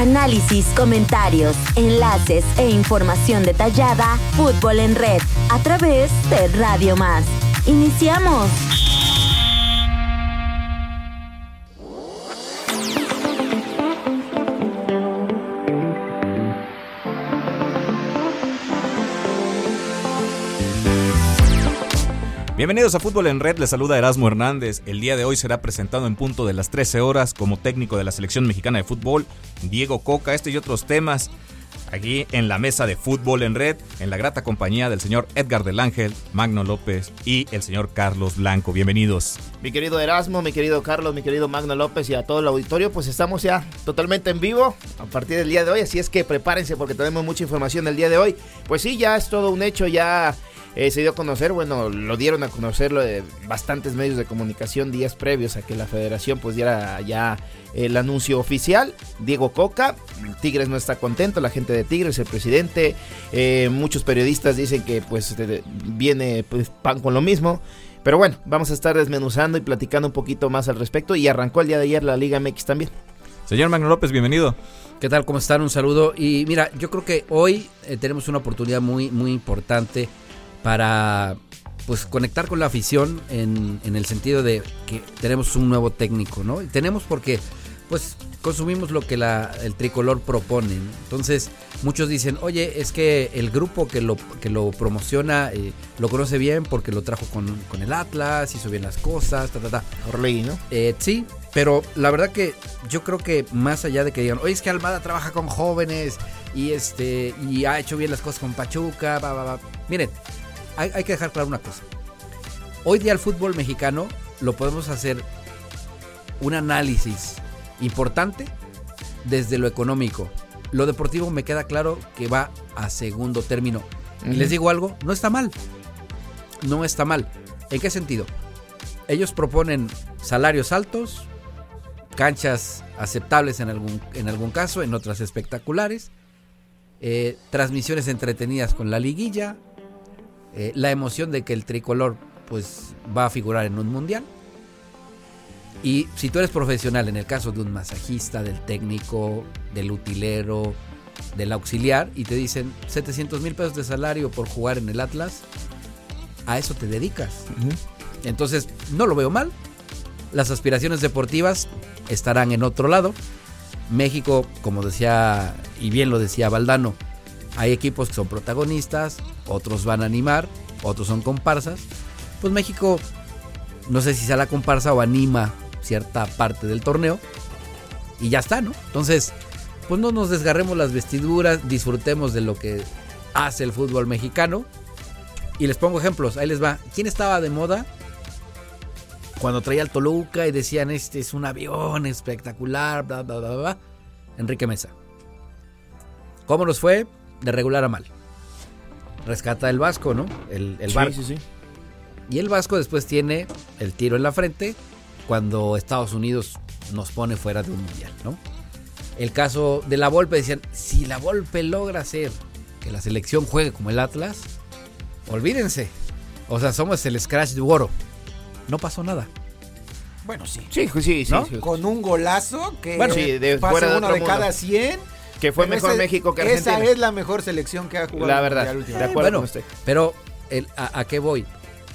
Análisis, comentarios, enlaces e información detallada. Fútbol en red a través de Radio Más. Iniciamos. Bienvenidos a Fútbol en Red, les saluda Erasmo Hernández. El día de hoy será presentado en punto de las 13 horas como técnico de la selección mexicana de fútbol, Diego Coca, este y otros temas. Aquí en la mesa de Fútbol en Red, en la grata compañía del señor Edgar del Ángel, Magno López y el señor Carlos Blanco. Bienvenidos. Mi querido Erasmo, mi querido Carlos, mi querido Magno López y a todo el auditorio, pues estamos ya totalmente en vivo a partir del día de hoy, así es que prepárense porque tenemos mucha información el día de hoy. Pues sí, ya es todo un hecho, ya eh, se dio a conocer, bueno, lo dieron a conocer de bastantes medios de comunicación días previos a que la federación pues diera ya el anuncio oficial. Diego Coca, Tigres no está contento, la gente de Tigres, el presidente, eh, muchos periodistas dicen que pues viene pues, pan con lo mismo. Pero bueno, vamos a estar desmenuzando y platicando un poquito más al respecto y arrancó el día de ayer la Liga MX también. Señor Magno López, bienvenido. ¿Qué tal? ¿Cómo están? Un saludo. Y mira, yo creo que hoy eh, tenemos una oportunidad muy, muy importante para pues conectar con la afición en, en, el sentido de que tenemos un nuevo técnico, ¿no? Y tenemos porque pues consumimos lo que la, el tricolor propone. Entonces muchos dicen, oye, es que el grupo que lo, que lo promociona eh, lo conoce bien porque lo trajo con, con, el Atlas, hizo bien las cosas, ta, ta, ta. Orley, ¿no? Eh, sí, pero la verdad que yo creo que más allá de que digan, oye, es que Almada trabaja con jóvenes y este y ha hecho bien las cosas con Pachuca, va, va, va. miren, hay, hay, que dejar claro una cosa. Hoy día el fútbol mexicano lo podemos hacer un análisis importante desde lo económico. Lo deportivo me queda claro que va a segundo término. Uh -huh. Y les digo algo, no está mal. No está mal. ¿En qué sentido? Ellos proponen salarios altos, canchas aceptables en algún, en algún caso, en otras espectaculares, eh, transmisiones entretenidas con la liguilla, eh, la emoción de que el tricolor pues va a figurar en un mundial. Y si tú eres profesional, en el caso de un masajista, del técnico, del utilero, del auxiliar, y te dicen 700 mil pesos de salario por jugar en el Atlas, a eso te dedicas. Uh -huh. Entonces, no lo veo mal. Las aspiraciones deportivas estarán en otro lado. México, como decía, y bien lo decía Valdano, hay equipos que son protagonistas, otros van a animar, otros son comparsas. Pues México, no sé si sea la comparsa o anima cierta parte del torneo. Y ya está, ¿no? Entonces, pues no nos desgarremos las vestiduras, disfrutemos de lo que hace el fútbol mexicano. Y les pongo ejemplos, ahí les va. ¿Quién estaba de moda? Cuando traía al Toluca y decían, este es un avión espectacular, bla, bla, bla, bla. Enrique Mesa. ¿Cómo nos fue? De regular a mal. Rescata el Vasco, ¿no? El, el sí, barco. Sí, sí. Y el Vasco después tiene el tiro en la frente cuando Estados Unidos nos pone fuera de un mundial, ¿no? El caso de la Volpe decían, si la Volpe logra hacer que la selección juegue como el Atlas, olvídense. O sea, somos el Scratch de oro. No pasó nada. Bueno, sí. Sí, sí, sí. ¿No? sí. Con un golazo que Bueno, sí, de pasa fuera de uno de mundo. cada 100. Que fue Pero mejor México que Argentina. Esa es la mejor selección que ha jugado. La el verdad, último. de acuerdo Bueno, con usted. pero el- a, a qué voy?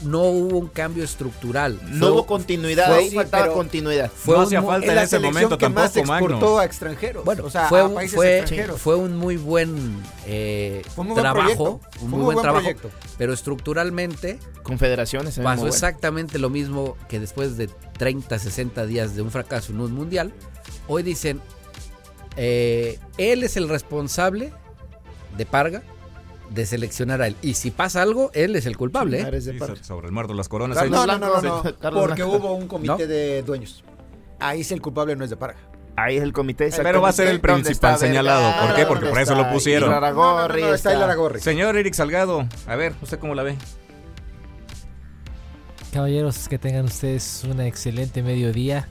No hubo un cambio estructural. No Fue- hubo continuidad, fue- ahí sí, faltaba continuidad. Fue no un hacía falta en la ese selección momento que más tampoco, Magno. exportó a extranjeros. Bueno, o sea, fue, a países fue, extranjeros. fue un muy buen, eh, un muy trabajo. Fue un muy buen, trabajo, proyecto. pero estructuralmente Confederaciones. pasó bueno. exactamente lo mismo que después de 30, 60 días de un fracaso en un mundial. Hoy dicen, eh, él es el responsable de Parga de seleccionar a él. Y si pasa algo, él es el culpable. ¿eh? Sí, sobre el muerto de las coronas. Carlos No, no, no, no, no, porque hubo un comité ¿No? de dueños. Ahí sí el culpable no es de Parga. Ahí es el comité. Pero va a ser el exactamente. ¿Dónde principal señalado. ¿Por qué? Porque ¿Dónde por eso lo pusieron. No, no, no, está está- Hilara Gorri. Señor Eric Salgado, a ver, ¿usted cómo la ve? Caballeros, que tengan ustedes un excelente mediodía.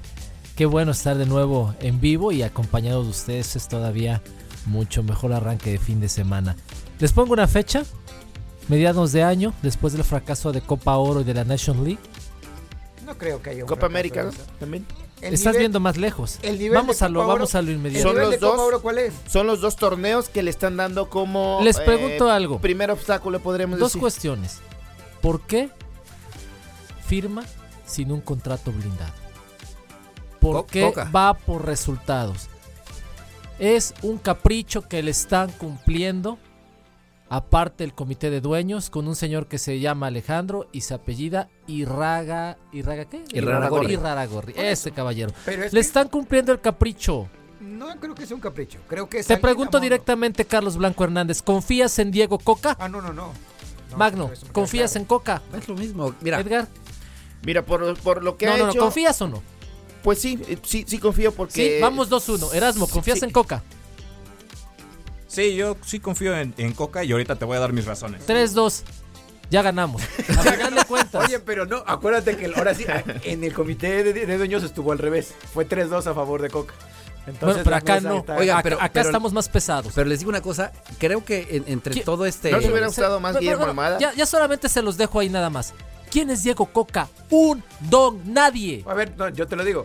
Qué bueno estar de nuevo en vivo y acompañado de ustedes. Es todavía mucho mejor arranque de fin de semana. Les pongo una fecha. Mediados de año, después del fracaso de Copa Oro y de la National League. No creo que haya un Copa América. También. El Estás nivel- viendo más lejos. el nivel Vamos de a lo, Copa Oro- vamos a lo ¿El inmediato. Son los de Copa dos. Oro cuál es? Son los dos torneos que le están dando como. Les pregunto algo. Primer obstáculo, podríamos Dos decir. cuestiones. ¿Por qué firma sin un contrato blindado? ¿Por Co- qué Coca. va por resultados? Es un capricho que le están cumpliendo, aparte el comité de dueños, con un señor que se llama Alejandro y se apellida Irraga... ¿Irraga qué? Irraragorri. Irraragorri, este caballero. Pero es Le que están cumpliendo el capricho. no creo que sea un capricho. Creo que es Te pregunto directamente, Carlos Blanco Hernández, ¿confías en Diego Coca? Ah, no, no, no. No, Magno, ¿confías claro. en Coca? Es lo mismo. Mira, Edgar, Mira, por, por lo que no, ha no, no. ¿confías o no? Pues sí, eh, sí, sí confío porque. Sí, vamos 2-1. Erasmo, ¿confías Sí. en Coca? Sí, yo sí confío en, en Coca y ahorita te voy a dar mis razones. 3-2. Ya ganamos. A final de cuentas. Oye, pero no, acuérdate que ahora sí, en el comité de, de dueños estuvo al revés. Fue 3-2 a favor de Coca. Entonces, bueno, pero acá no. está- Oiga, pero- acá pero- estamos más pesados. pero les digo una cosa. Creo que en- entre ¿Quién- todo este... ¿No se hubiera gustado más pero- Guillermo pero- Almada? Ya, ya solamente se los dejo ahí nada más. ¿Quién es Diego Coca? Un don nadie. A ver, no, yo te lo digo.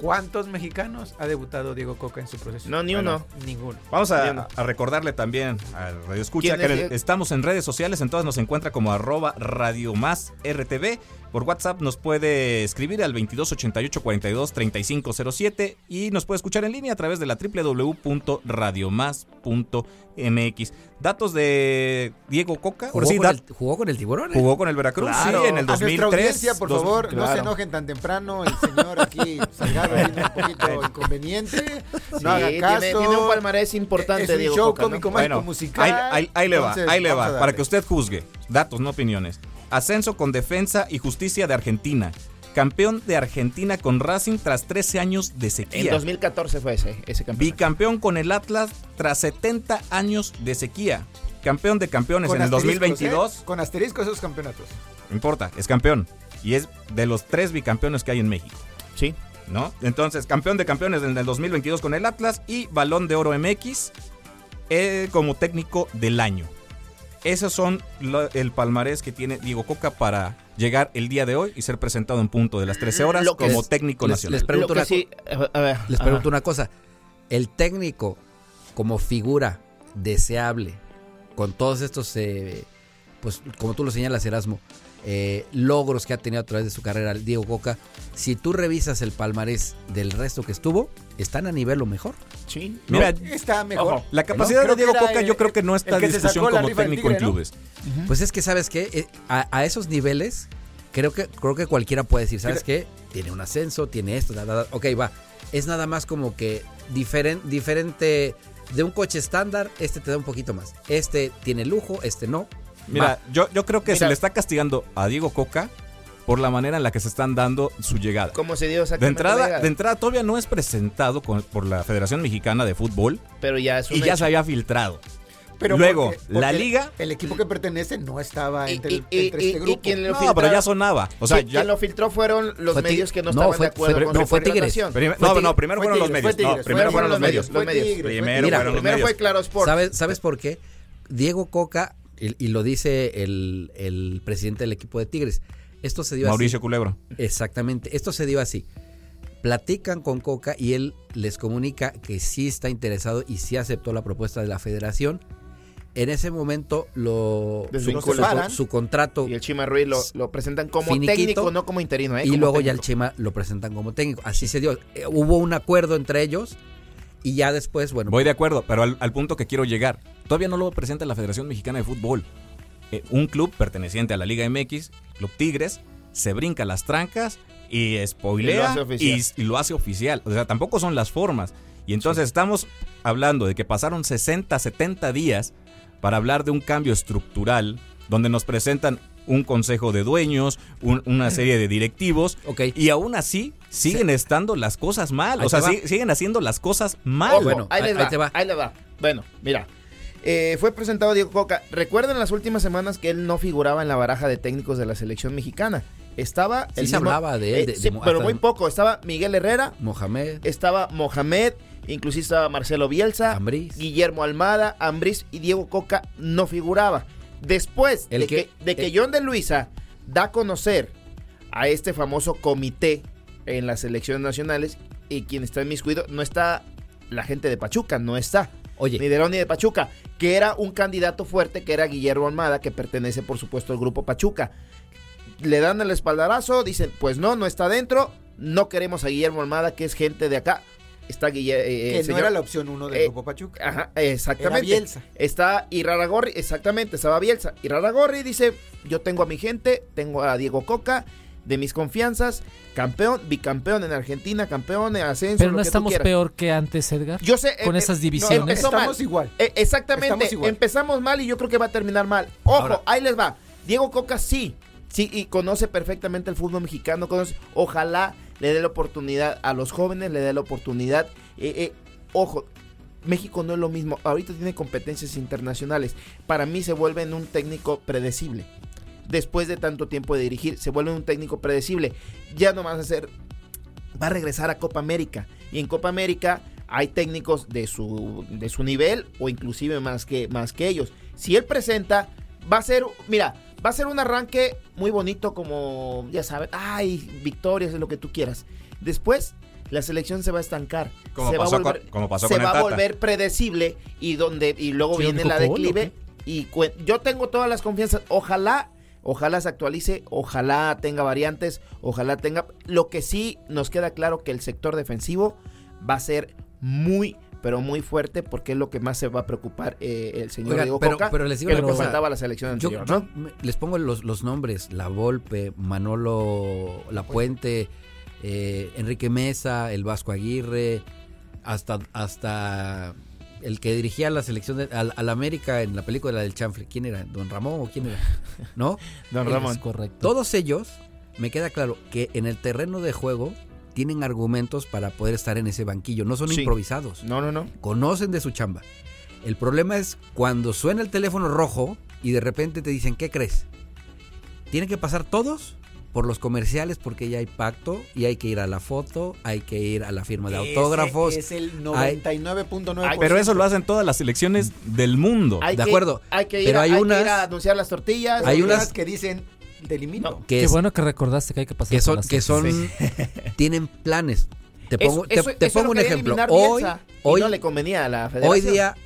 ¿Cuántos mexicanos ha debutado Diego Coca en su proceso? No, ni Bueno. uno. Ninguno. Vamos a, a recordarle también al Radio Escucha ¿Quién que es estamos en redes sociales, en todas nos encuentra como arroba Radio Más RTV. Por WhatsApp nos puede escribir al 2288 42 3507 y nos puede escuchar en línea a través de la www.radiomás.mx. Datos de Diego Coca. ¿Jugó, sí, con da- el, jugó con el tiburón? eh? jugó con el Veracruz, Claro. sí, en el A nuestra 2003. audiencia, por dos- favor, no claro. se enojen tan temprano. El señor aquí, Salgado, tiene un poquito inconveniente. No Sí, haga tiene- caso. Tiene, un palmarés importante, es un Diego show Coca, ¿no? cómico mágico Bueno, musical. ahí, ahí- ahí le va, Entonces, ahí le a va, para que usted juzgue. Datos, no opiniones. Ascenso con defensa y justicia de Argentina. Campeón de Argentina con Racing tras 13 años de En sequía. 2014 fue ese, ese campeón. Bicampeón con el Atlas tras 70 años de sequía. Campeón de campeones Con en el asteriscos, 2022. ¿eh? Con asteriscos esos campeonatos. No importa, es campeón. Y es de los tres bicampeones que hay en México. Sí. ¿no? Entonces, campeón de campeones en el 2022 con el Atlas y balón de oro MX eh, como técnico del año. Esos son lo- el palmarés que tiene Diego Coca para llegar el día de hoy y ser presentado en punto de las 13 horas Lo como es- técnico les- nacional. les pregunto Lo que una sí, a ver, Les ajá. pregunto una cosa. El técnico, como figura deseable, con todos estos, eh, pues como tú lo señalas, Erasmo, eh, logros que ha tenido a través de su carrera, Diego Coca, si tú revisas el palmarés del resto que estuvo, están a nivel o mejor. Sí. Mira, Está mejor. Ojo, la capacidad de Diego Coca el- yo creo que no está en discusión como técnico en clubes. Pues es que, ¿sabes qué? Eh, A, a esos niveles, creo que, creo que cualquiera puede decir, ¿sabes qué? Tiene un ascenso, tiene esto, da, da, da. ok, va. Es nada más como que diferen- diferente de un coche estándar, este te da un poquito más. Este tiene lujo, este no. Mira, Va. yo, yo creo que se le está castigando a Diego Coca por la manera en la que se están dando su llegada. ¿Cómo se dio De exactamente entrada, de entrada todavía no es presentado con- por la Federación Mexicana de Fútbol Pero ya es un y ya se había filtrado. Pero Luego, porque- porque la liga- El, equipo que pertenece no estaba Y- entre, y- entre y- este y grupo. quien lo No, filtró- pero ya sonaba. O sea, Quien- ya. quien lo filtró fueron los Fue medios que no, no, estaban fue- de acuerdo fue- con no, su fue Tigres. Prim- no, no, primero fue fueron los medios. No, primero Fueron los medios. los Primero Tigres. fueron los Primero medios. fue Claro Sport. ¿Sabes, ¿Sabes por qué? Diego Coca, y, y lo dice el, el presidente del equipo de Tigres, esto se dio Mauricio así. Culebro. Exactamente, esto se dio así. Platican con Coca y él les comunica que sí está interesado y sí aceptó la propuesta de la federación. En ese momento lo su, Desvinculan. su- su contrato Y el Chima Ruiz lo, lo presentan como técnico, no como interino. ¿eh? y Como luego ya el. Chema lo presentan como técnico. Así se dio. Eh, hubo un acuerdo entre ellos y ya después, bueno, Voy de acuerdo, pero al, al punto que quiero llegar. Todavía no lo presenta la Federación Mexicana de Fútbol. Eh, un club perteneciente a la Liga MX, Club Tigres, se brinca las trancas y Y lo spoilea y, oficial. y lo hace oficial. O sea, tampoco son las formas. Y entonces estamos hablando de que pasaron 60, 70 días para hablar de un cambio estructural donde nos presentan un consejo de dueños, un- una serie de directivos ok. y aún así siguen estando las cosas mal. Ahí O sea, siguen haciendo las cosas mal. Ojo, bueno, ahí, les ahí va, te va. ahí les va. Bueno, mira. Eh, fue presentado Diego Coca. Recuerden las últimas semanas que él no figuraba en la baraja de técnicos de la selección mexicana. Estaba Sí el se mismo- hablaba de él, de- sí, de- pero muy poco. Estaba Miguel Herrera, Mohamed, estaba Mohamed, inclusive estaba Marcelo Bielsa, Ambriz. Guillermo Almada, Ambriz y Diego Coca no figuraba. Después El de que- que, de que eh, John de Luisa da a conocer a este famoso comité en las selecciones nacionales y quien está en mis cuidados no está la gente de Pachuca, no está. Oye. Ni de León ni de Pachuca, que era un candidato fuerte, que era Guillermo Almada, que pertenece por supuesto al grupo Pachuca. Le dan el espaldarazo, dicen, pues no, no está dentro, no queremos a Guillermo Almada, que es gente de acá. Está Guillermo... que no era la opción uno del eh, Grupo Pachuca. Ajá, exactamente. Era Bielsa. Está Iraragorri, exactamente, estaba Bielsa. Iraragorri dice, yo tengo a mi gente, tengo a Diego Coca, de mis confianzas, campeón, bicampeón en Argentina, campeón en ascenso. Pero lo no que estamos peor que antes, Edgar. Yo sé. con eh, esas eh, divisiones. no, Estamos mal. igual. Eh, exactamente, Estamos igual. empezamos mal y yo creo que va a terminar mal. Ojo, Ahora- ahí les va. Diego Coca sí, sí, y conoce perfectamente el fútbol mexicano. Conoce, ojalá le dé la oportunidad a los jóvenes, le dé la oportunidad. eh, eh, ojo, México no es lo mismo. Ahorita tiene competencias internacionales. Para mí se vuelve en un técnico predecible. Después de tanto tiempo de dirigir, se vuelve un técnico predecible. Ya no vas a ser va a regresar a Copa América. Y en Copa América hay técnicos de su, de su nivel o inclusive más que, más que ellos. Si él presenta, va a ser, mira, va a ser un arranque muy bonito como, ya sabes, ay, victorias, lo que tú quieras. Después, la selección se va a estancar. Como se va a pasó volver, con- como pasó se con va a Tata. volver predecible y donde y luego ¿Sí lo viene la declive. Y yo tengo todas las confianzas. Ojalá Ojalá se actualice, ojalá tenga variantes, ojalá tenga... Lo que sí nos queda claro que el sector defensivo va a ser muy, pero muy fuerte porque es lo que más se va a preocupar eh, el señor Oigan, Diego pero- Coca, pero les digo que lo faltaba a la selección anterior, yo ¿no? les pongo los, los nombres, La Volpe, Manolo La Puente, eh, Enrique Mesa, el Vasco Aguirre, hasta, hasta el que dirigía la selección de, al, al América en la película del Chanfle. ¿Quién era? ¿Don Ramón o quién era? ¿No? Don Es Ramón. correcto. Todos ellos, me queda claro que en el terreno de juego tienen argumentos para poder estar en ese banquillo. No son Sí. improvisados No, no, no. conocen de su chamba. El problema es cuando suena el teléfono rojo y de repente te dicen, ¿qué crees? Tienen que pasar todos por los comerciales porque ya hay pacto y hay que ir a la foto, hay que ir a la firma de autógrafos. Ese es el Hay- 99.9%. Pero eso lo hacen todas las selecciones del mundo. Hay De que- acuerdo, Hay que ir, pero a, hay hay que unas- ir a anunciar las tortillas. hay unas- que dicen delimito. No. que, Qué es- bueno que recordaste que hay que pasar que son, las que son tortillas. tienen planes. Te pongo, Eso- te- eso- te eso pongo un ejemplo. Hoy, hoy, no le convenía a la federación. hoy día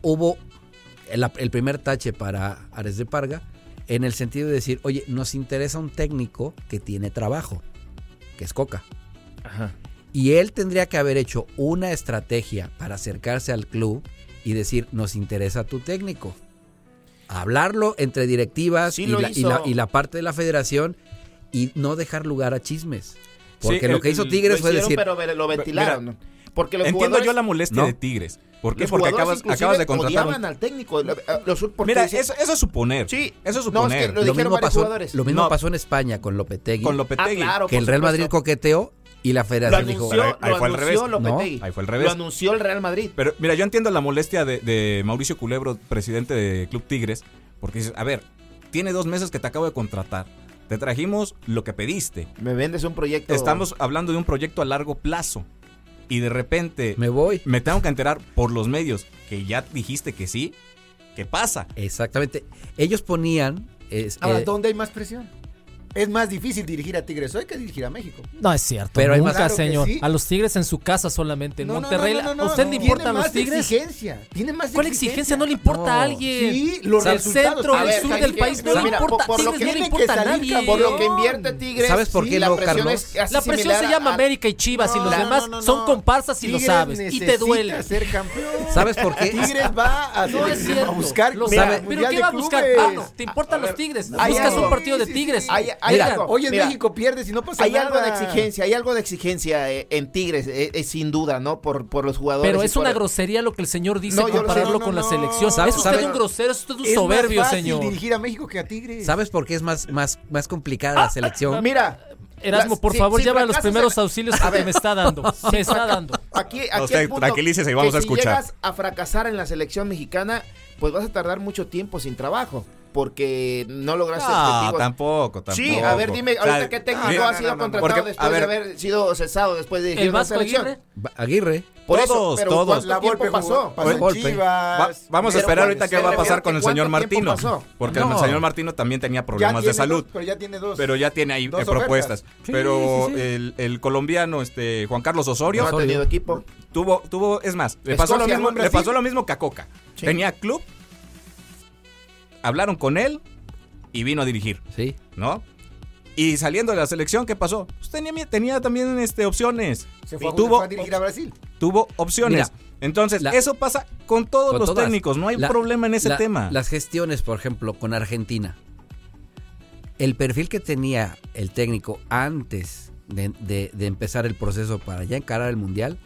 hubo el, el primer tache para Ares de Parga en el sentido de decir, oye, nos interesa un técnico que tiene trabajo, que es Coca. Ajá. Y él tendría que haber hecho una estrategia para acercarse al club y decir, nos interesa tu técnico. Hablarlo entre directivas Sí y, la, y, hizo. la, y la parte de la federación y no dejar lugar a chismes. Porque Sí, lo el- que hizo Tigres Lo fue hicieron, decir, pero lo ventilaron. Porque los Entiendo jugadores, yo la molestia ¿No? de Tigres. ¿Por qué? los Porque acabas, acabas de contratar un... al técnico. Lo- eh, los- Mira, eso, eso es suponer. Sí. Eso es No, es que suponer. lo mismo, pasó, lo mismo No. pasó en España con Lopetegui, Con Ah, Lopetegui. claro, que el Real Madrid coqueteó y la Lo federación dijo, anunció, ahí- ahí lo fue al anunció revés. Lopetegui. No, ahí fue al revés. Lo anunció el Real Madrid. Pero mira, yo entiendo la molestia de, de Mauricio Culebro, presidente de Club Tigres, porque dices, a ver, tiene dos meses que te acabo de contratar. Te trajimos lo que pediste. Me vendes un proyecto. Estamos hablando de un proyecto a largo plazo. Y de repente me voy. me tengo que enterar por los medios que ya dijiste que sí. ¿Qué pasa? Exactamente. Ellos ponían... es- Ahora, eh, ¿dónde hay más presión? Es más difícil dirigir a Tigres hoy que dirigir a México. No es cierto. Pero hay nunca, más- Claro señor. sí. A los Tigres en su casa solamente. En No, no, Monterrey. no, no, no, ¿A usted no. le importan los más Tigres? exigencia. Tiene más ¿Cuál exigencia? No le importa No. a alguien. Sí, los resultados. centro, ver, sur ¿sabes del país no le importa. por- por lo Tigres que no le tiene importa que a salir nadie. Por lo que invierte Tigres. ¿Sabes por sí, qué la no, presión Carlos? es casi La presión se llama a- América y Chivas y los demás son comparsas y lo sabes. Y te duele. ser campeón. ¿Sabes por qué? Tigres va a, buscar el Pero ¿qué va a buscar? Ah, ¿Te importan los Tigres? hay Buscas un partido de Sí, sí, Tigres. Hay- hay Mira, algo. Hoy en Mira, México pierdes y no pasa Hay nada. algo de exigencia, hay algo de exigencia eh, en Tigres, eh, eh, sin duda, ¿no? Por, por los jugadores. Pero es por- una grosería lo que el señor dice No, compararlo No, no, con la no. selección. ¿Sabe- Es usted sabe- un grosero, es usted un Es soberbio, más fácil señor. dirigir a México que a Tigres. ¿Sabes por qué es más, más, más complicada Ah, la selección? Mira, Erasmo, las- por si- favor, si lleva los primeros auxilios ver. me está dando. Me está dando. Aquí, aquí Usted el punto tranquilícese y que vamos a si escuchar. llegas a fracasar en la selección mexicana, pues vas a tardar mucho tiempo sin trabajo. Porque no lograste No, objetivos. tampoco, tampoco. Sí, a ver, dime, O sea, ahorita qué técnico no, ha no, sido no, no, contratado porque, después ver, de haber sido cesado después de dirigir Vasco selección. Aguirre. Aguirre. Por eso, Todos, pero todos. ¿cuánto La tiempo Volpe pasó? pasó en Volpe. Chivas. Va- vamos a esperar ahorita qué va a pasar con el señor Martino. pasó. Porque No. el señor Martino también tenía problemas tiene de salud. dos, pero ya tiene dos. Pero ya tiene ahí eh, propuestas. Sí, pero sí, sí. El, el colombiano, este Juan Carlos Osorio, No ha tenido equipo. tuvo, tuvo, es más, le pasó, lo mismo, le pasó lo mismo que a Coca. Sí. Tenía club, hablaron con él y vino a dirigir, Sí. ¿no? Y saliendo de la selección, ¿qué pasó? Pues tenía, tenía también este, opciones. se fue, a- tuvo, fue a dirigir a Brasil. tuvo opciones. Mira, Entonces, la- eso pasa con todos Con los todas. técnicos, no hay La- problema en ese la- tema. Las gestiones, por ejemplo, con Argentina. El perfil que tenía el técnico antes de, de- de empezar el proceso para ya encarar el Mundial,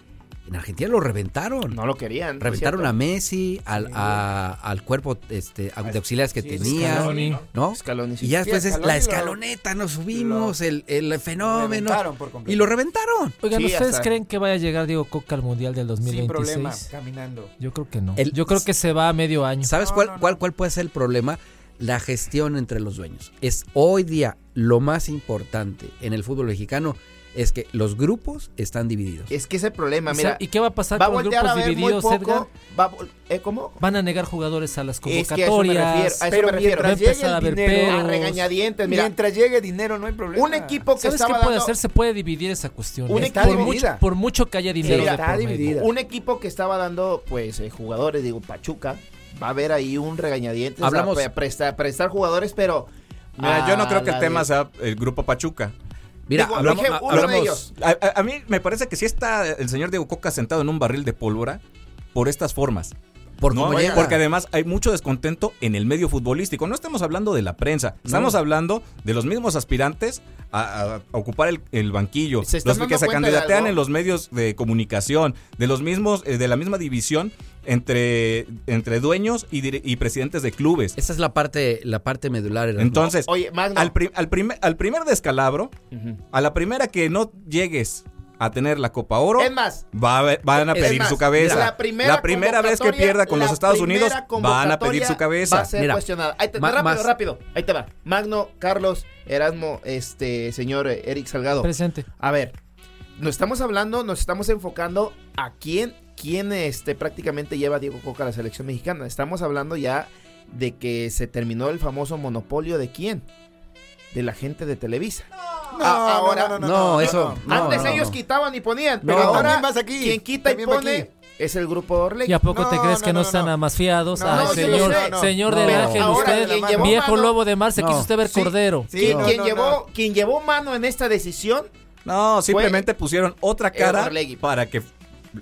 en Argentina lo reventaron. No lo querían. ¿no es Reventaron a Messi, al, a- al cuerpo este, de auxiliares que Sí, tenía, Scaloni. ¿no? Scaloni, sí. Y ya Sí, después es la lo- escaloneta, nos subimos, el, el fenómeno. Reventaron por completo. Y lo reventaron. Oigan, Sí, ¿ustedes hasta- creen que vaya a llegar Diego Coca al Mundial del Sin 2026? problema, caminando. Yo creo que no. El- Yo creo que se va a medio año. ¿Sabes No, cuál, no. cuál, cuál puede ser el problema? La gestión entre los dueños. Es hoy día lo más importante en el fútbol mexicano es que los grupos están divididos. Es que ese problema, O sea, mira, ¿Y qué va a pasar va a con los voltear a grupos divididos, poco. Edgar? va a ¿eh, ¿Cómo? Van a negar jugadores a las Es que a eso me refiero, convocatorias. a eso Pero me refiero. A mientras llegue a el haber dinero, peros. A regañadientes, mira, Mientras llegue dinero no hay problema. un equipo que ¿Sabes qué estaba puede dando, hacer? Se puede dividir esa cuestión. Un ¿eh? está por, dividida. mucho, por mucho que haya dinero Mira, de está por dividida. un equipo que estaba dando, pues, eh, jugadores, digo, Pachuca, va a haber ahí un regañadientes Hablamos- a, pre- prestar, prestar jugadores, pero... Mira, yo no a creo que el tema de- sea el grupo Pachuca. Mira, Digo, hablamos, dije a- uno de ellos. A, a- a mí me parece que sí está el señor Diego Coca sentado en un barril de pólvora por estas formas. Por ¿no? cómo llega. Porque además hay mucho descontento en el medio futbolístico. No estamos hablando de la prensa, estamos hablando de los mismos aspirantes a, a ocupar el, el banquillo, ¿Se están los que se candidatean en los medios de comunicación, de los mismos, eh, de la misma división entre, entre dueños y, presidentes de clubes. Esa es la parte, la parte medular. Erasmo. Entonces, Oye, al, pri- al primer, al primer descalabro, a la primera que no llegues a tener la Copa Oro, Es más, va a ver- van a pedir más, su cabeza. La primera, vez que pierda con los la Estados Unidos, primera van a pedir su cabeza. Va a ser Mira, cuestionada. Ahí te, ma- rápido, más- rápido. Ahí te va. Magno, Carlos, Erasmo, este señor eh, Eric Salgado. Presente. A ver, nos estamos hablando, nos estamos enfocando a quién, quién este, prácticamente lleva a Diego Coca a la selección mexicana. Estamos hablando ya de que se terminó el famoso monopolio de quién. De la gente de Televisa. No, Ah, ahora- no, no, No, eso- no, Antes no, ellos no. quitaban y ponían, No. pero ahora aquí, quien quita y pone aquí. es el grupo Orlegui. ¿Y a poco te No, crees no, que no, no, están no. amafiados? No, Ay, no, señor, no. señor No. del ángel, usted, viejo mano- lobo de mar, se No. quiso usted ver Sí. cordero. Sí, no, quien no, llevó, no. quien llevó mano en esta decisión, No, simplemente pusieron otra cara para que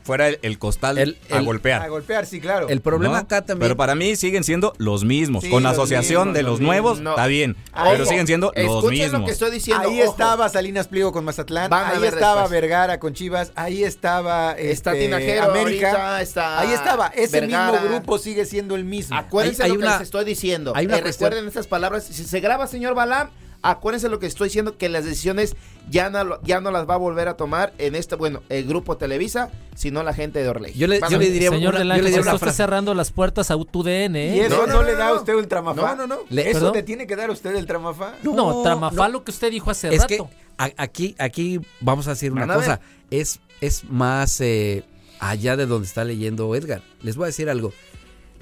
fuera el, el costal El- a golpear. A golpear, sí, claro. El problema ¿no? acá también. Pero para mí siguen siendo los mismos. Sí, Con la asociación mismos, de los los nuevos, está bien. Pero siguen siendo los mismos. lo que estoy diciendo. Ahí ojo. estaba Salinas Pliego con Mazatlán, Van ahí estaba después. Vergara con Chivas, ahí estaba Está este, Tinajero América. ahorita, está ahí estaba, ese Vergara. mismo grupo sigue siendo el mismo. Acuérdense Hay- hay lo que les estoy diciendo. hay una Eh, recuerden estas palabras. Si se graba, señor Balam, acuérdense lo que estoy diciendo, que las decisiones ya no, ya no las va a volver a tomar en este, bueno, el grupo Televisa, sino la gente de Orley. Yo le- yo le diría Señor una- del yo ángel, le diría usted una está cerrando las puertas a UTUDN, ¿eh? Y eso No, no, no, le da a usted Ultramafá. No, no, no. Le- Eso ¿Perdón? te tiene que dar a usted el Tramafá. No, Tramafá lo que usted dijo hace Es rato. que a- aquí, aquí vamos a decir una Van cosa. Es, es más eh, allá de donde está leyendo Edgar. Les voy a decir algo.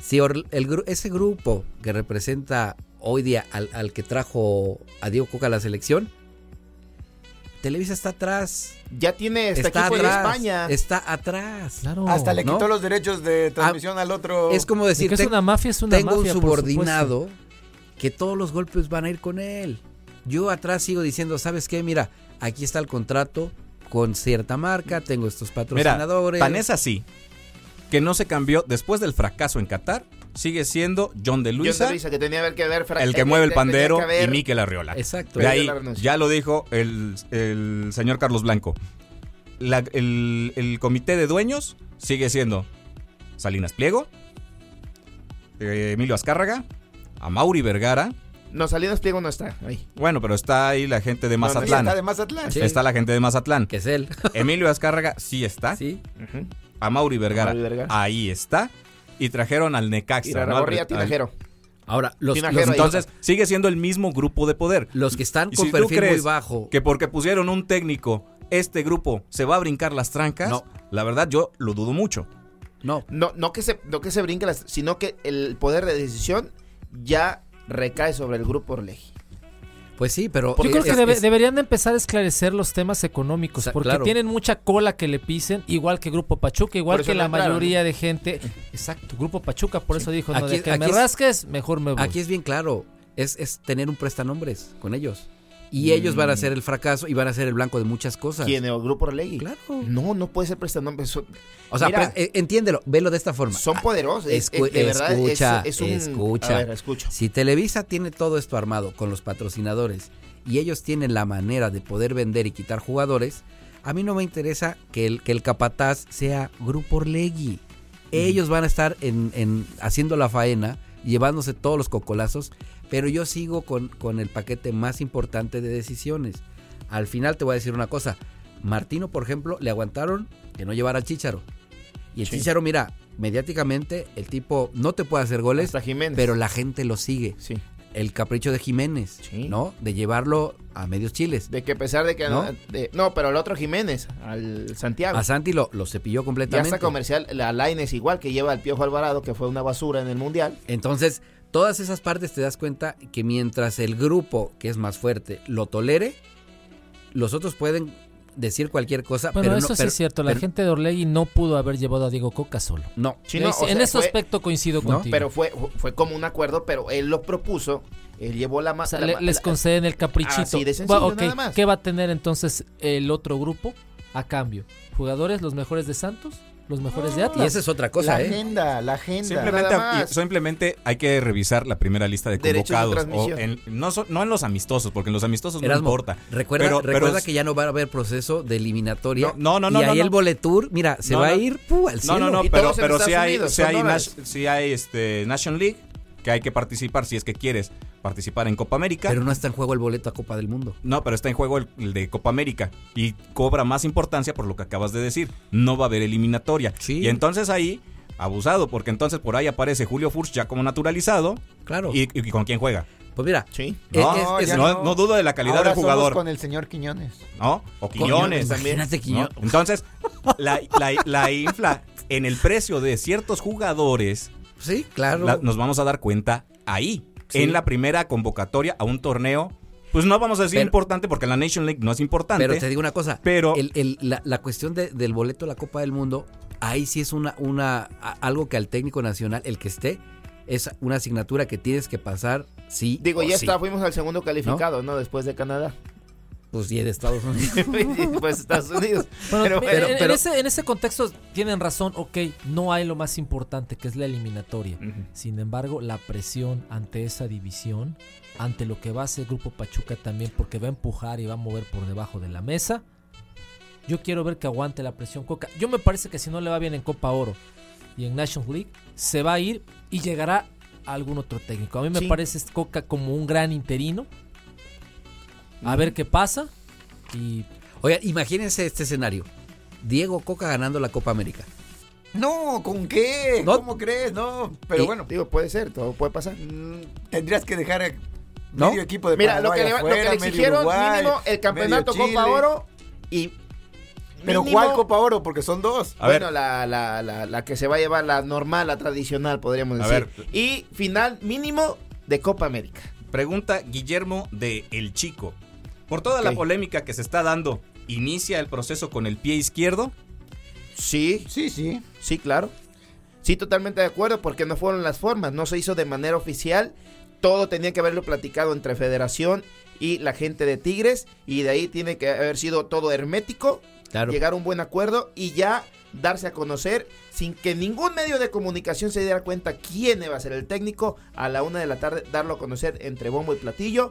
Si el, ese grupo que representa hoy día al, al que trajo a Diego Coca a la selección, Televisa está atrás. Ya tiene este está equipo atrás. de España. Está atrás. Claro. Hasta le ¿no? quitó los derechos de transmisión al otro. Es como De decir, que es "Ten- una mafia, es una tengo mafia, un subordinado que todos los golpes van a ir con él. Yo atrás sigo diciendo, ¿sabes qué? Mira, aquí está el contrato con cierta marca, tengo estos Mira, patrocinadores. tan es así que no se cambió después del fracaso en Qatar. Sigue siendo John de John Luisa, de Luisa, que tenía que ver fra- el que mueve el pandero y Mikel Arriola. Exacto. De ahí, ya lo dijo el, el señor Carlos Blanco. La- el, el comité de dueños sigue siendo Salinas Pliego, eh, Emilio Azcárraga, Amauri Vergara. No, Salinas Pliego no está ahí. Bueno, pero está ahí la gente de No, no, Mazatlán. está de Mazatlán. Sí. Está la gente de Mazatlán. Que es él. Emilio Azcárraga sí está. sí. Amauri Vergara, Amauri Vergara. ahí está. Y trajeron al Necaxa. Tinajero. Ahora, los, Tinajero los- ahí. Entonces, sigue siendo el mismo grupo de poder. los que están con si tú perfil muy crees bajo. Que porque pusieron un técnico, este grupo se va a brincar las trancas, No. la verdad yo lo dudo mucho. No, No, no que se, no que se brinque, las, sino que el poder de decisión ya recae sobre el grupo Orleji. Pues sí, pero. Yo creo es- que debe- es- deberían de empezar a esclarecer los temas económicos, O sea, porque claro. tienen mucha cola que le pisen, igual que Grupo Pachuca, igual que la entraron, mayoría de gente. Exacto, Grupo Pachuca, por eso dijo, no, de que me es- rasques, mejor me voy. Aquí es bien claro. Es, es tener un prestanombres con ellos. Y Mm. ellos van a ser el fracaso y van a ser el blanco de muchas cosas. ¿Quién? ¿El grupo Orleji? Claro. No, no puede ser prestanombres. Son, O sea, Mira. pre- eh, entiéndelo, velo de esta forma. son Ah, poderosos. es- escu- es- de verdad, es- escucha, es, un- escucha. A ver, escucho. Si Televisa tiene todo esto armado con los patrocinadores y ellos tienen la manera de poder vender y quitar jugadores, a mí no me interesa que el, que el capataz sea Grupo Orlegui. Ellos van a estar en, en- haciendo la faena, llevándose todos los cocolazos, pero yo sigo con, con el paquete más importante de decisiones. Al final te voy a decir una cosa. Martino, por ejemplo, le aguantaron que no llevara al Chicharo. Y el Sí. Chicharo, mira, mediáticamente el tipo no te puede hacer goles, Hasta Jiménez. pero la gente lo sigue. Sí. El capricho de Jiménez, Sí. ¿no? De llevarlo a medios chiles. De que a pesar de que... ¿No? No, de- no pero el otro Jiménez, al Santiago. A Santi lo, lo cepilló completamente. está comercial. La Laines igual, que lleva al Piojo Alvarado, que fue una basura en el Mundial. Entonces, todas esas partes te das cuenta que mientras el grupo que es más fuerte lo tolere, los otros pueden decir cualquier cosa, Bueno, pero eso no, sí pero- es cierto, la pero- gente de Orlegui no pudo haber llevado a Diego Coca solo. no. Sí, no, Es- o en sea, ese fue- aspecto coincido No, contigo. Pero fue, fue como un acuerdo, pero él lo propuso. Él llevó la O más. sea, le- les conceden el caprichito. Así de sencillo, Va, ok, nada más. ¿Qué va a tener entonces el otro grupo a cambio? ¿Jugadores los mejores de Santos? ¿Los mejores de Y Atlas? esa es otra cosa, la ¿eh? agenda, la agenda. Simplemente, y- simplemente hay que revisar la primera lista de convocados. o transmisión. en- no, so- no en los amistosos, porque en los amistosos no importa. Recuerda, Pero- pero recuerda es- que ya no va a haber proceso de eliminatoria. No, no, no, Y no, ahí no. el boletur, mira, se No, va a no. ir ¡pum! al No, cielo. no, no, Y pero, pero Estados hay, son hay, sí hay, este, Nation League que hay que participar si es que quieres participar en Copa América. Pero no está en juego el boleto a Copa del Mundo. No, pero está en juego el, el de Copa América y cobra más importancia por lo que acabas de decir. No va a haber eliminatoria. Sí. Y entonces ahí, abusado, porque entonces por ahí aparece Julio Furch ya como naturalizado. Claro. ¿Y, y con quién juega? pues mira, Sí. No, es- es- ya no, no dudo de la calidad Ahora del jugador. somos con el señor Quiñones. ¿No? O Quiñones. imagínate ¿no? Quiñones. Entonces, la, la- la infla en el precio de ciertos jugadores, Sí, claro. la- nos vamos a dar cuenta ahí. Sí. En la primera convocatoria a un torneo, pues no vamos a decir Pero- importante porque la Nation League no es importante. Pero te digo una cosa, Pero- el- el- la, la cuestión de- del boleto de la Copa del Mundo, ahí sí es una, una a- algo que al técnico nacional, el que esté, es una asignatura que tienes que pasar, sí. Digo, o ya sí. está, fuimos al segundo calificado, ¿no? Después de Canadá. Pues y de Estados Unidos. pues Estados Unidos. Bueno, Pero- en- ese, en ese contexto tienen razón, ok, no hay lo más importante que es la eliminatoria. Sin embargo, la presión ante esa división, ante lo que va a hacer Grupo Pachuca también, porque va a empujar y va a mover por debajo de la mesa, yo quiero ver que aguante la presión Coca. Yo me parece que si no le va bien en Copa Oro y en Nations League, se va a ir y llegará a algún otro técnico. A mí me Sí. parece Coca como un gran interino. A ver qué pasa. Y Oiga, imagínense este escenario. Diego Coca ganando la Copa América. No, ¿con qué? No. ¿Cómo crees? No, pero Y- bueno, Digo, puede ser, todo puede pasar. mm, tendrías que dejar a ¿No? medio equipo de Mira, lo Paraguay que, le, lo que le exigieron Uruguay, mínimo el campeonato Copa. Oro y. Pero mínimo- ¿cuál Copa Oro? Porque son dos. A bueno, ver. la, la, la, la que se va a llevar, la normal, la tradicional, podríamos A decir. ver. Y final mínimo de Copa América. Pregunta Guillermo de El Chico. Por toda la polémica que se está dando, ¿inicia el proceso con el pie izquierdo? Sí, Sí, sí. sí, claro. Sí, totalmente de acuerdo, porque no fueron las formas, no se hizo de manera oficial. Todo tenía que haberlo platicado entre Federación y la gente de Tigres, y de ahí tiene que haber sido todo hermético, Claro. llegar a un buen acuerdo y ya darse a conocer sin que ningún medio de comunicación se diera cuenta quién iba a ser el técnico a la una de la tarde, darlo a conocer entre bombo y platillo,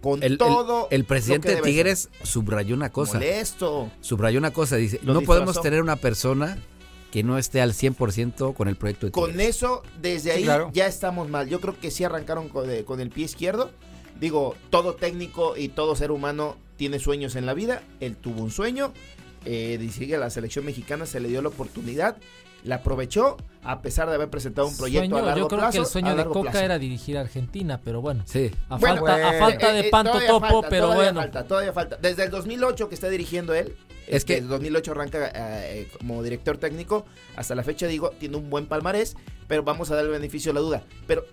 con El, el- todo. el lo presidente que de debe Tigres subrayó una cosa. Molesto. Subrayó una cosa. Dice, Lo no podemos tener una persona que no esté al 100% con el proyecto de Tigres. Con eso, desde Sí, ahí claro. ya estamos mal. Yo creo que sí arrancaron con, de- con el pie izquierdo. Digo, todo técnico y todo ser humano tiene sueños en la vida. Él tuvo un sueño. Eh, sigue la selección mexicana, se le dio la oportunidad. La aprovechó. a pesar de haber presentado un proyecto Sueño, a largo yo creo plazo. que el a sueño de Coca plazo. era dirigir a Argentina, pero bueno. Sí. A Bueno, falta, a eh, falta de eh, panto todavía topo, falta, pero todavía bueno. Falta, todavía falta. Desde el 2008 que está dirigiendo él, Es es que que- el 2008 arranca eh, como director técnico, hasta la fecha digo, tiene un buen palmarés, pero vamos a darle el beneficio de la duda. Pero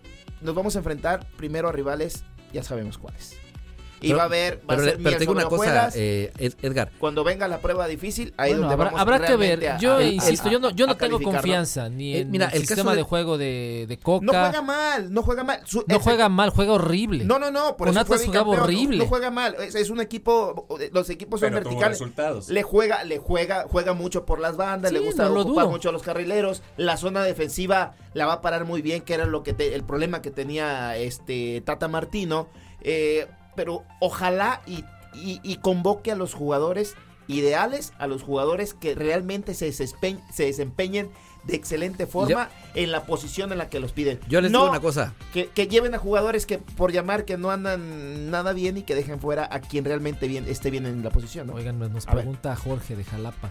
nos vamos a enfrentar primero a rivales, ya sabemos cuáles. Y Pero- va a haber, va Pero, a ser pero miel te digo sobre una cosa, eh, Ed- Edgar. Cuando venga la prueba difícil, ahí Bueno, donde habrá, vamos habrá que ver. Yo a- insisto, a- yo no, yo no tengo confianza ni Eh, en mira, el, sistema de- de... juego de, de Coca. No juega mal, no juega mal. Su- No ese- juega mal, juega horrible. No, no, no. Por Con eso fue jugaba horrible. No, no juega mal. Es, es un equipo. Los equipos son verticales. Le juega, le juega, juega mucho por las bandas, le gusta no lo ocupar mucho a los carrileros. La zona defensiva la va a parar muy bien, que era lo que te- el problema que tenía este Tata Martino. Eh, pero ojalá y, y- y convoque a los jugadores ideales, a los jugadores que realmente se, desempeñen de excelente forma en la posición en la que los piden. Yo les No digo una cosa. que, que lleven a jugadores que por llamar que no andan nada bien y que dejen fuera a quien realmente bien, esté bien en la posición. ¿no? Oigan, nos A ver. pregunta Jorge de Jalapa.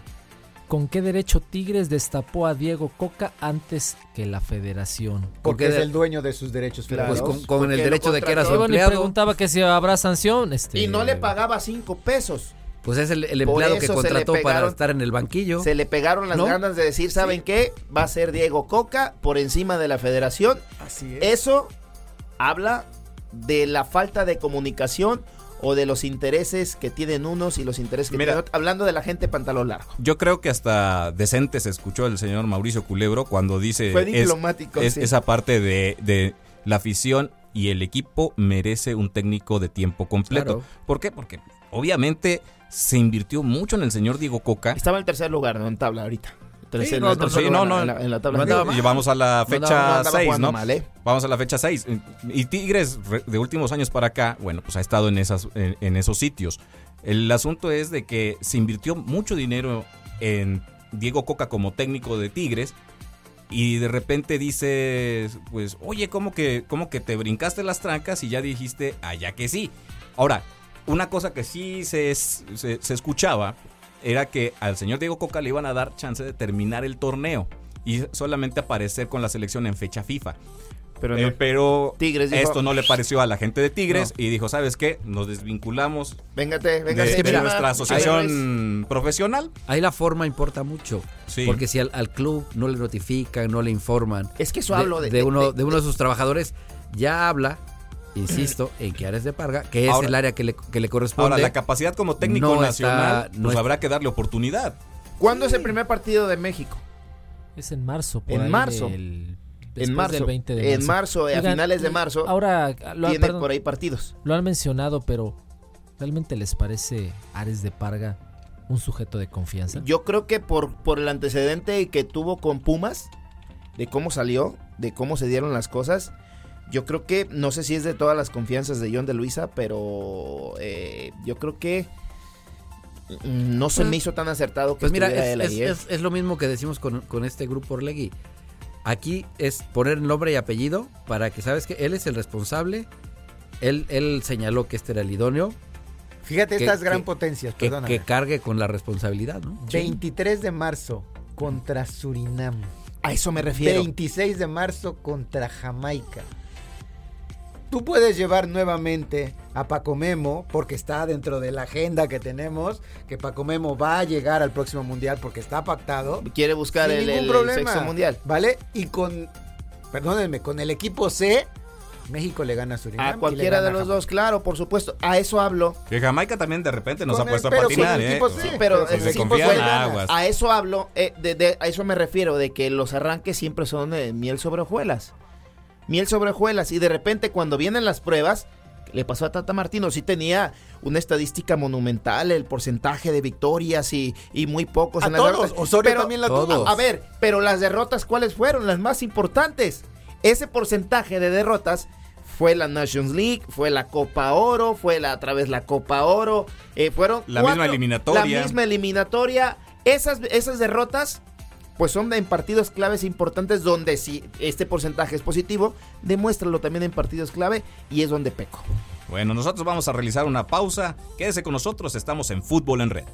¿Con qué derecho Tigres destapó a Diego Coca antes que la federación? Porque Porque es el dueño de sus derechos Claro. Pues con, con el derecho de que era su empleado. preguntaba que si habrá sanción. Este, Y no le pagaba cinco pesos. Pues es el, empleado que contrató para estar en el banquillo. Se le pegaron las ¿No? ganas de decir, ¿saben qué? Va a ser Diego Coca por encima de la federación. Así es. Eso habla de la falta de comunicación o de los intereses que tienen unos y los intereses que Mira. tienen otros. Hablando de la gente pantalón largo. Yo creo que hasta decente se escuchó el señor Mauricio Culebro cuando dice Fue diplomático. es- sí. esa parte de, de la afición y el equipo merece un técnico de tiempo completo. Claro. ¿Por qué? Porque obviamente se invirtió mucho en el señor Diego Coca. Estaba en tercer lugar, ¿no? En tabla ahorita. Tercer- Sí, no, el tercer sí, no, no. en la, en la tabla. No andaba Sí. Y vamos a la fecha andaba 6, jugando ¿no? mal, ¿eh? Vamos a la fecha 6. Y Tigres, re- de últimos años para acá, bueno, pues ha estado en, esas, en, en esos sitios. El asunto es de que se invirtió mucho dinero en Diego Coca como técnico de Tigres y de repente dices, pues, oye, ¿cómo que, cómo que te brincaste las trancas y ya dijiste, allá que sí? Ahora, una cosa que sí se, se, se escuchaba era que al señor Diego Coca le iban a dar chance de terminar el torneo y solamente aparecer con la selección en fecha FIFA. Pero Eh, no. pero Tigres dijo- esto no le pareció a la gente de Tigres y dijo, ¿sabes qué? Nos desvinculamos Véngate, de, nuestra Ahí asociación profesional. Ahí la forma importa mucho. Sí. Porque si al, al club no le notifican, no le informan. Es que eso de, hablo de, de uno, de- de uno de sus trabajadores, ya habla, insisto, en que Ares de Parga, que es el área que le, que le corresponde. Ahora, la capacidad como técnico no nacional, está- no pues es- habrá que darle oportunidad. ¿Cuándo es el primer partido de México? Es en marzo. Por En ahí marzo. del- En marzo. del 20 de En marzo, a finales de marzo, Ahora lo, tiene perdón, por ahí partidos. lo han mencionado, pero ¿realmente les parece Ares de Parga un sujeto de confianza? Yo creo que por, por el antecedente que tuvo con Pumas, de cómo salió, de cómo se dieron las cosas, yo creo que, no sé si es de todas las confianzas de John de Luisa, pero eh, yo creo que no se Pues- me hizo tan acertado que Pues mira, es, él es- ahí, ¿eh? es- es lo mismo que decimos con, con este grupo Orlegui. Aquí es poner nombre y apellido para que, ¿sabes que Él es el responsable. Él, él señaló que este era el idóneo. Fíjate que- estas gran que- potencias, Que, perdóname. que cargue con la responsabilidad, ¿no? 23 de marzo contra Surinam. A eso me refiero. 26 de marzo contra Jamaica. Tú puedes llevar nuevamente a Paco Memo, porque está dentro de la agenda que tenemos, que Paco Memo va a llegar al próximo mundial porque está pactado. Quiere buscar sin el, ningún el problema. sexto mundial. ¿Vale? Y con, perdónenme, con el equipo C, México le gana a Surinam. y A le cualquiera gana de los Jamaica. dos, claro, por supuesto. A eso hablo. Que Jamaica también de repente nos Con ha el- puesto a pero patinar, el ¿eh? sí, Sí, pero con el el equipo equipo confían C en gana. aguas. A eso hablo, eh, de, de- a eso me refiero, de que los arranques siempre son eh, miel sobre hojuelas. Miel sobre hojuelas. Y de repente cuando vienen las pruebas, le pasó a Tata Martino, sí tenía una estadística monumental, el porcentaje de victorias y, y muy pocos A en las todos, derrotas. Osorio Pero, también la tuvo. a ver, pero las derrotas, ¿cuáles fueron? Las más importantes. Ese porcentaje de derrotas fue la Nations League, fue la Copa Oro, fue la, otra vez la Copa Oro, eh, fueron La misma eliminatoria. La misma eliminatoria. Esas, esas derrotas, pues son en partidos claves importantes donde si este porcentaje es positivo, demuéstralo también en partidos clave y es donde peco. Bueno, nosotros vamos a realizar una pausa. Quédese con nosotros, estamos en Fútbol en Red.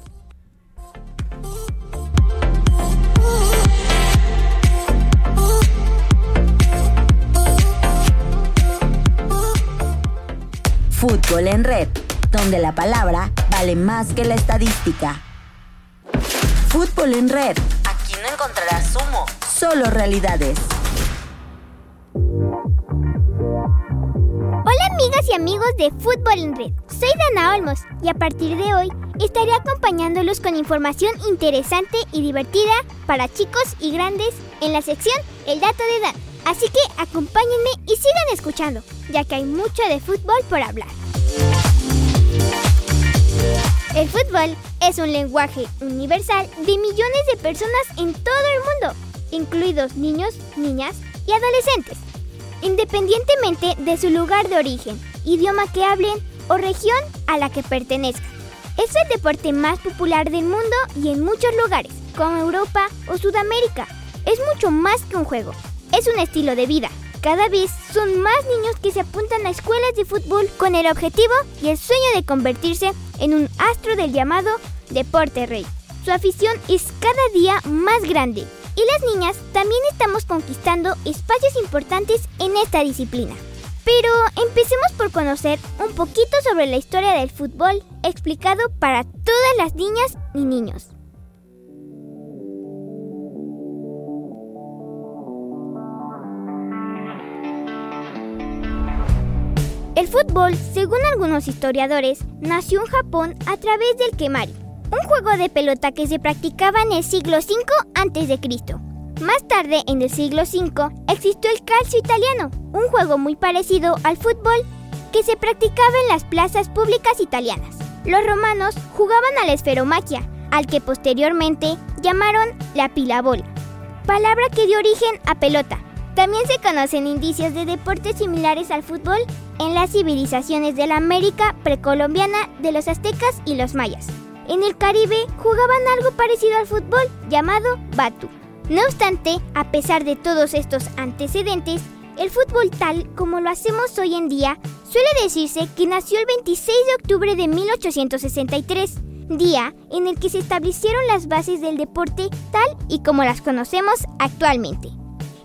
Fútbol en Red, donde la palabra vale más que la estadística. Fútbol en Red no encontrarás humo, solo realidades. Hola amigas y amigos de Fútbol en Red. Soy Dana Olmos y a partir de hoy estaré acompañándolos con información interesante y divertida para chicos y grandes en la sección El Dato de Dan. Así que acompáñenme y sigan escuchando, ya que hay mucho de fútbol por hablar. El fútbol es un lenguaje universal de millones de personas en todo el mundo, incluidos niños, niñas y adolescentes, independientemente de su lugar de origen, idioma que hablen o región a la que pertenezcan. Es el deporte más popular del mundo y en muchos lugares, como Europa o Sudamérica. Es mucho más que un juego, es un estilo de vida. Cada vez son más niños que se apuntan a escuelas de fútbol con el objetivo y el sueño de convertirse en un astro del llamado deporte rey. Su afición es cada día más grande y las niñas también estamos conquistando espacios importantes en esta disciplina. Pero empecemos por conocer un poquito sobre la historia del fútbol explicado para todas las niñas y niños. El fútbol, según algunos historiadores, nació en Japón a través del kemari, un juego de pelota que se practicaba en el siglo V a.C. Más tarde, en el siglo V, existió el calcio italiano, un juego muy parecido al fútbol que se practicaba en las plazas públicas italianas. Los romanos jugaban a la esferomaquia, al que posteriormente llamaron la pilabola, palabra que dio origen a pelota. También se conocen indicios de deportes similares al fútbol en las civilizaciones de la América precolombiana de los aztecas y los mayas. En el Caribe jugaban algo parecido al fútbol llamado batu. No obstante, a pesar de todos estos antecedentes, el fútbol tal como lo hacemos hoy en día suele decirse que nació el 26 de octubre de 1863, día en el que se establecieron las bases del deporte tal y como las conocemos actualmente.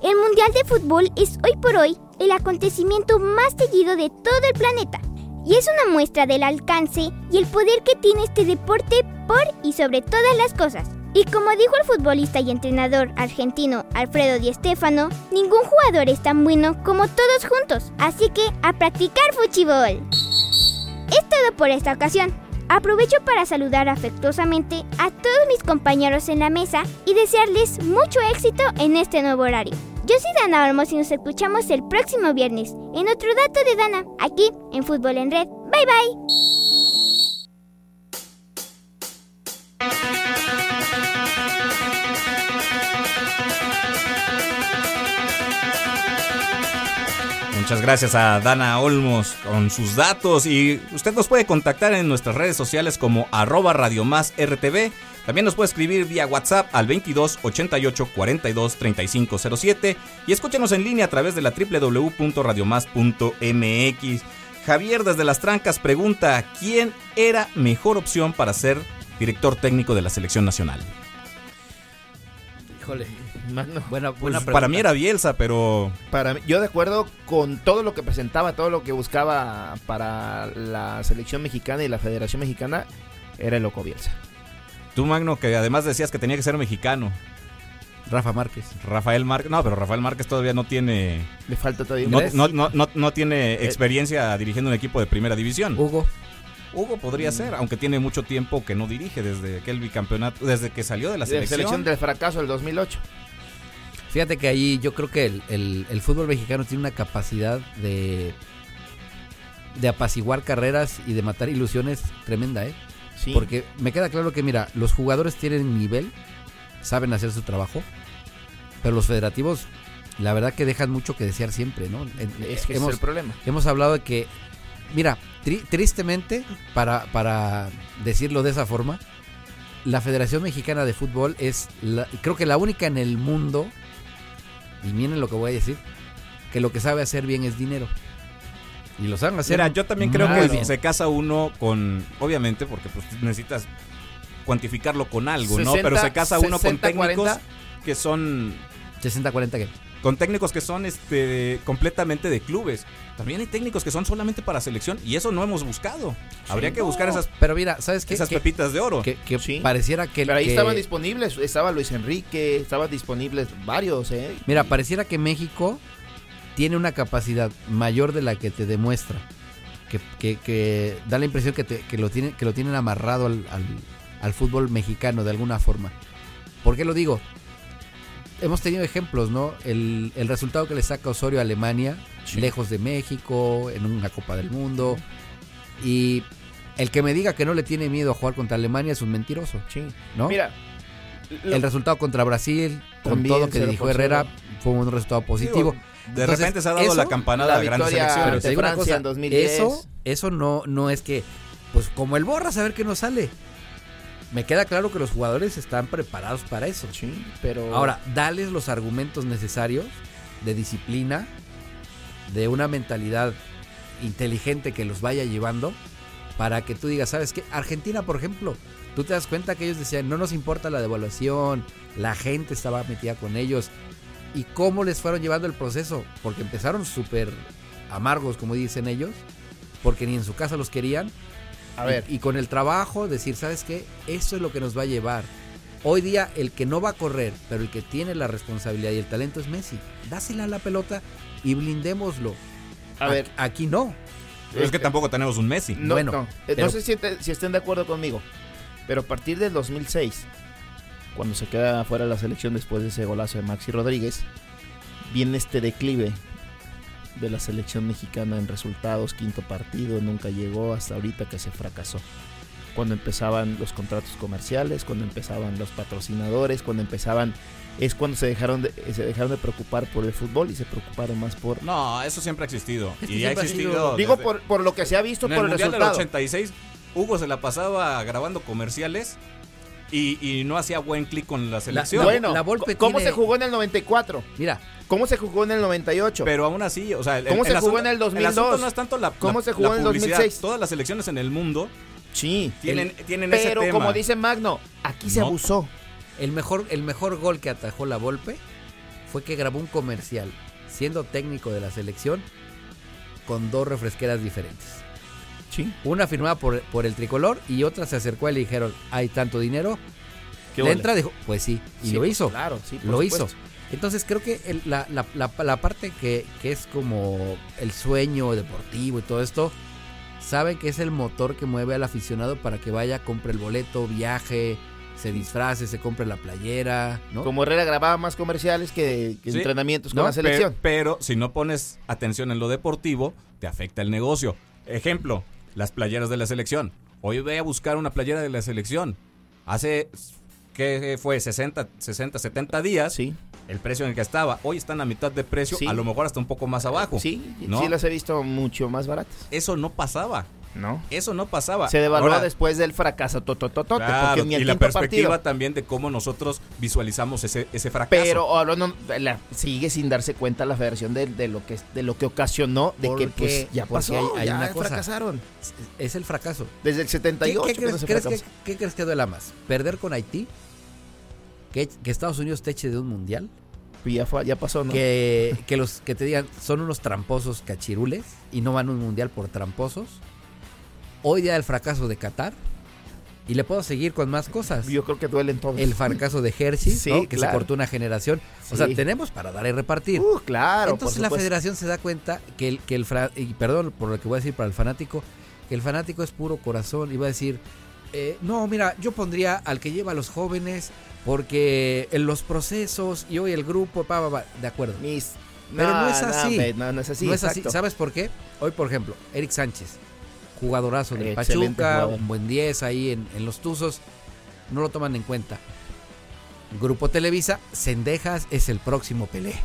El Mundial de Fútbol es hoy por hoy el acontecimiento más seguido de todo el planeta y es una muestra del alcance y el poder que tiene este deporte por y sobre todas las cosas. Y como dijo el futbolista y entrenador argentino Alfredo Di Stéfano, ningún jugador es tan bueno como todos juntos, así que a practicar fútbol. Es todo por esta ocasión. Aprovecho para saludar afectuosamente a todos mis compañeros en la mesa y desearles mucho éxito en este nuevo horario. Yo soy Dana Olmos y nos escuchamos el próximo viernes en otro dato de Dana, aquí en Fútbol en Red. Bye bye. Muchas gracias a Dana Olmos con sus datos y usted nos puede contactar en nuestras redes sociales como arroba Radio Más RTV. También nos puede escribir vía WhatsApp al 22 88 42 35 07 y escúchenos en línea a través de la www.radiomás.mx. Javier desde Las Trancas pregunta, ¿quién era mejor opción para ser director técnico de la selección nacional? Híjole. Mano, Buena, Pues, buena para mí era Bielsa, pero para mí- yo de acuerdo con todo lo que presentaba, todo lo que buscaba para la selección mexicana y la Federación Mexicana, era el Loco Bielsa. Tú Magno que además decías que tenía que ser mexicano. Rafa Márquez. Rafael Márquez, no, pero Rafael Márquez todavía no tiene Le falta todavía no, no, no, no, no tiene experiencia dirigiendo un equipo de primera división. Hugo. Hugo podría ser, aunque tiene mucho tiempo que no dirige desde aquel bicampeonato, desde que salió de la de la selección. selección del fracaso del 2008. Fíjate que ahí yo creo que el, el- el fútbol mexicano tiene una capacidad de, de apaciguar carreras y de matar ilusiones tremenda, ¿eh? Sí. Porque me queda claro que, mira, los jugadores tienen nivel, saben hacer su trabajo, pero los federativos, la verdad que dejan mucho que desear siempre, ¿no? Es que ese hemos, es el problema. hemos hablado de que, mira, tri- tristemente, para, para decirlo de esa forma, la Federación Mexicana de Fútbol es, la- creo que la única en el mundo, y miren lo que voy a decir, que lo que sabe hacer bien es dinero. Y lo saben hacer. Mira, yo también creo que bien. se casa uno con, obviamente, porque pues necesitas cuantificarlo con algo, ¿no? 60, Pero se casa uno con 60, técnicos 40. que son 60-40 que con técnicos que son este completamente de clubes. También hay técnicos que son solamente para selección y eso no hemos buscado. Habría que buscar esas, Pero mira, ¿sabes qué? esas Que- pepitas de oro. que, que Sí. pareciera que... Pero ahí que- estaban disponibles, estaba Luis Enrique, estaban disponibles varios, ¿eh? Mira, pareciera que México tiene una capacidad mayor de la que te demuestra. Que, que- que da la impresión que, te- que lo, tienen, que lo tienen amarrado al, al- al fútbol mexicano de alguna forma. ¿Por qué lo digo? Hemos tenido ejemplos, ¿no? El, el resultado que le saca Osorio a Alemania, lejos de México, en una Copa del Mundo. Y el que me diga que no le tiene miedo a jugar contra Alemania es un mentiroso, Sí. ¿no? Mira, lo- el resultado contra Brasil, con todo lo que dijo. Herrera, fue un resultado positivo. De Entonces, repente se ha dado eso, la campanada la a grandes victoria- selecciones. Pero te digo una cosa, en 2010. Eso, eso no, no es que, pues como el borra, saber que no sale. Me queda claro que los jugadores están preparados para eso. Sí, pero... Ahora, dales los argumentos necesarios de disciplina, de una mentalidad inteligente que los vaya llevando para que tú digas, ¿sabes qué? Argentina, por ejemplo, tú te das cuenta que ellos decían, no nos importa la devaluación, la gente estaba metida con ellos. ¿Y cómo les fueron llevando el proceso? Porque empezaron súper amargos, como dicen ellos, porque ni en su casa los querían. A ver, Y, y con el trabajo decir, ¿sabes qué? Eso es lo que nos va a llevar. Hoy día el que no va a correr, pero el que tiene la responsabilidad y el talento es Messi. Dásela a la pelota y blindémoslo. a ver, Aquí- no. Pero es que tampoco tenemos un Messi. no, bueno, no, Eh, no sé si, te- si estén de acuerdo conmigo, pero a partir del 2006, cuando se queda fuera de la selección después de ese golazo de Maxi Rodríguez, viene este declive de la selección mexicana en resultados, quinto partido, nunca llegó hasta ahorita que se fracasó. Cuando empezaban los contratos comerciales, cuando empezaban los patrocinadores, cuando empezaban es cuando se dejaron de, se dejaron de preocupar por el fútbol y se preocuparon más por No, eso siempre ha existido. Es que Y ha siempre ha sido- existido. digo desde- por, por lo que se ha visto en por el el Mundial del resultado. 86, Hugo se la pasaba grabando comerciales y, y no hacía buen clic con la selección. Bueno, La Volpe ¿cómo tiene- se jugó en el 94? Mira, ¿Cómo se jugó en el 98? Pero aún así, o sea, el- ¿Cómo se el jugó asunto- en el 2002? asunto no es tanto la, ¿Cómo la- se jugó la en el publicidad. 2006? Todas las selecciones en el mundo sí. tienen, tienen ese Pero como dice Magno, aquí se No. abusó. el mejor, el mejor gol que atajó la Volpe fue que grabó un comercial siendo técnico de la selección con dos refresqueras diferentes. Sí. Una firmada por, por el tricolor y otra se acercó y le dijeron, hay tanto dinero. ¿Qué Le entra, dijo, pues sí, y Sí, lo pues, hizo. Claro, sí, por lo supuesto. hizo. Entonces creo que el- la, la- la- la parte que, que es como el sueño deportivo y todo esto, saben que es el motor que mueve al aficionado para que vaya, compre el boleto, viaje, se disfrace, se compre la playera, ¿no? Como Herrera grababa más comerciales que, que Sí. entrenamientos con No, la selección. pe- Pero, si no pones atención en lo deportivo, te afecta el negocio. Ejemplo, las playeras de la selección. Hoy voy a buscar una playera de la selección. Hace, ¿qué fue? 60, 60 70 días. Sí, El precio en el que estaba. Hoy están a mitad de precio, Sí. a lo mejor hasta un poco más abajo. sí, ¿no? sí las he visto mucho más baratas. Eso no pasaba. ¿No? Eso no pasaba. Se devaluó Ahora, después del fracaso totototote, claro, porque ni el y la perspectiva partido. también de cómo nosotros visualizamos ese, ese fracaso. Pero ahora no, la- sigue sin darse cuenta la federación de, de lo que de lo que ocasionó de que Porque- pues ya porque pasó, hay- hay ya una cosa. fracasaron. Es el fracaso. Desde el ¿Qué, 78 qué que no crees, crees que, qué crees que duela más? ¿Perder con Haití? ¿Que, que Estados Unidos te eche de un mundial? Y ya, fue- ya pasó, ¿no? que, que los que te digan son unos tramposos cachirules y no van a un mundial por tramposos. Hoy día el fracaso de Qatar. Y le puedo seguir con más cosas. Yo creo que duelen todos. El fracaso de Hershey, Sí, ¿no? que claro. se cortó una generación. O sea, tenemos para dar y repartir. Uh, claro, Entonces la federación se da cuenta que el, que el fra- y perdón por lo que voy a decir para el fanático, que el fanático es puro corazón y va a decir, eh, no, mira, yo pondría al que lleva a los jóvenes porque en los procesos y hoy el grupo, pa, pa, pa, de acuerdo. Mis- Pero no es así. No, no es así. no es así. ¿Sabes por qué? Hoy, por ejemplo, Eric Sánchez, jugadorazo del Excelente Pachuca, jugador. un buen 10 ahí en, en los Tuzos, no lo toman en cuenta. Grupo Televisa, Cendejas es el próximo Pelé.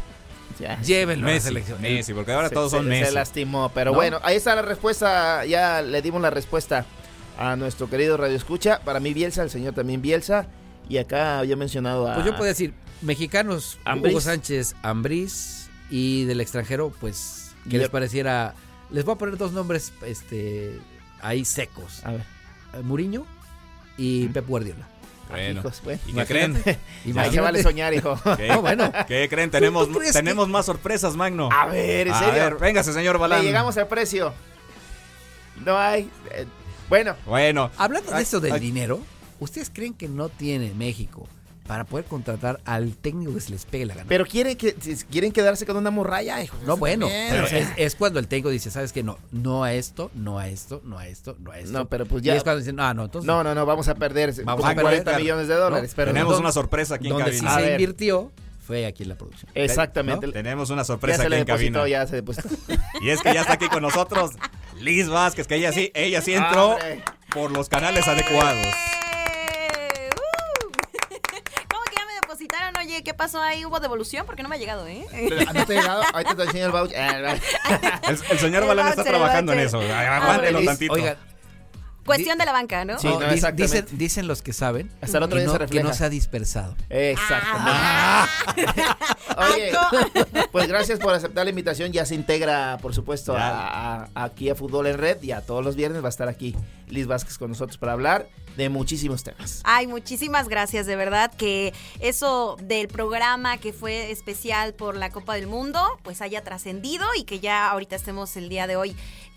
Ya. Llévenlo a la Messi, selección. Messi, porque ahora Se- todos se- son Se Messi. lastimó, pero ¿No? bueno, ahí está la respuesta. Ya le dimos la respuesta a nuestro querido Radio Escucha. Para mí, Bielsa, el señor también Bielsa. Y acá había mencionado a. Pues yo puedo decir, mexicanos. Hugo Sánchez, Ambriz y del extranjero, pues, que Guillermo- les pareciera? Les voy a poner dos nombres este, ahí secos. A ver. Eh, Muriño y. Pep Guardiola. Bueno. Hijos, bueno. ¿Y qué creen? Ahí se vale soñar, hijo. ¿Qué, No, bueno. ¿Qué creen? Tenemos, tú tenemos más sorpresas, Magno. A ver, ¿en A serio? ver, véngase, señor Le Balán. llegamos al precio. No hay. eh, bueno, Bueno, Hablando de Ay, eso del ay. dinero, ¿ustedes creen que no tiene México para poder contratar al técnico que se les pegue la gana? pero quieren, que, quieren quedarse con una morralla, hijo. no, bueno, pero sea, es, es cuando el técnico dice, ¿sabes qué? No, no a esto, no a esto, no a esto, no a esto. No, pero pues Y ya- es cuando dicen, ah, no, entonces No, no, no, vamos a perder Vamos como a perder, 40 claro. millones de dólares. No, pero tenemos no- una sorpresa aquí en donde sí cabina. A se invirtió fue aquí en la producción. Exactamente. ¿No? Tenemos una Ya sorpresa se aquí en cabina. ya se depositó. Y es que ya está aquí con nosotros Liz Vázquez, que ella sí, ella sí entró por los canales adecuados. ¡Eh! ¡Uh! ¿Cómo que ya me depositaron? Oye, ¿qué pasó ahí? ¿Hubo devolución? Porque no me ha llegado, ¿eh? ¿No te ha llegado? Ahorita te enseño el voucher. Ah, El, el señor El Balán está trabajando en eso. Ay, Aguántelo tantito. Oigan, Cuestión de la banca, ¿no? Sí, no, no, dicen, dicen los que saben Hasta el otro que, día no, se que no se ha dispersado. Exactamente. Oye, pues gracias por aceptar la invitación. Ya se integra, por supuesto, a- aquí a Fútbol en Red. Y a todos los viernes va a estar aquí Liz Vázquez con nosotros para hablar de muchísimos temas. Ay, muchísimas gracias, de verdad, que eso del programa que fue especial por la Copa del Mundo, pues haya trascendido y que ya ahorita estemos el día de hoy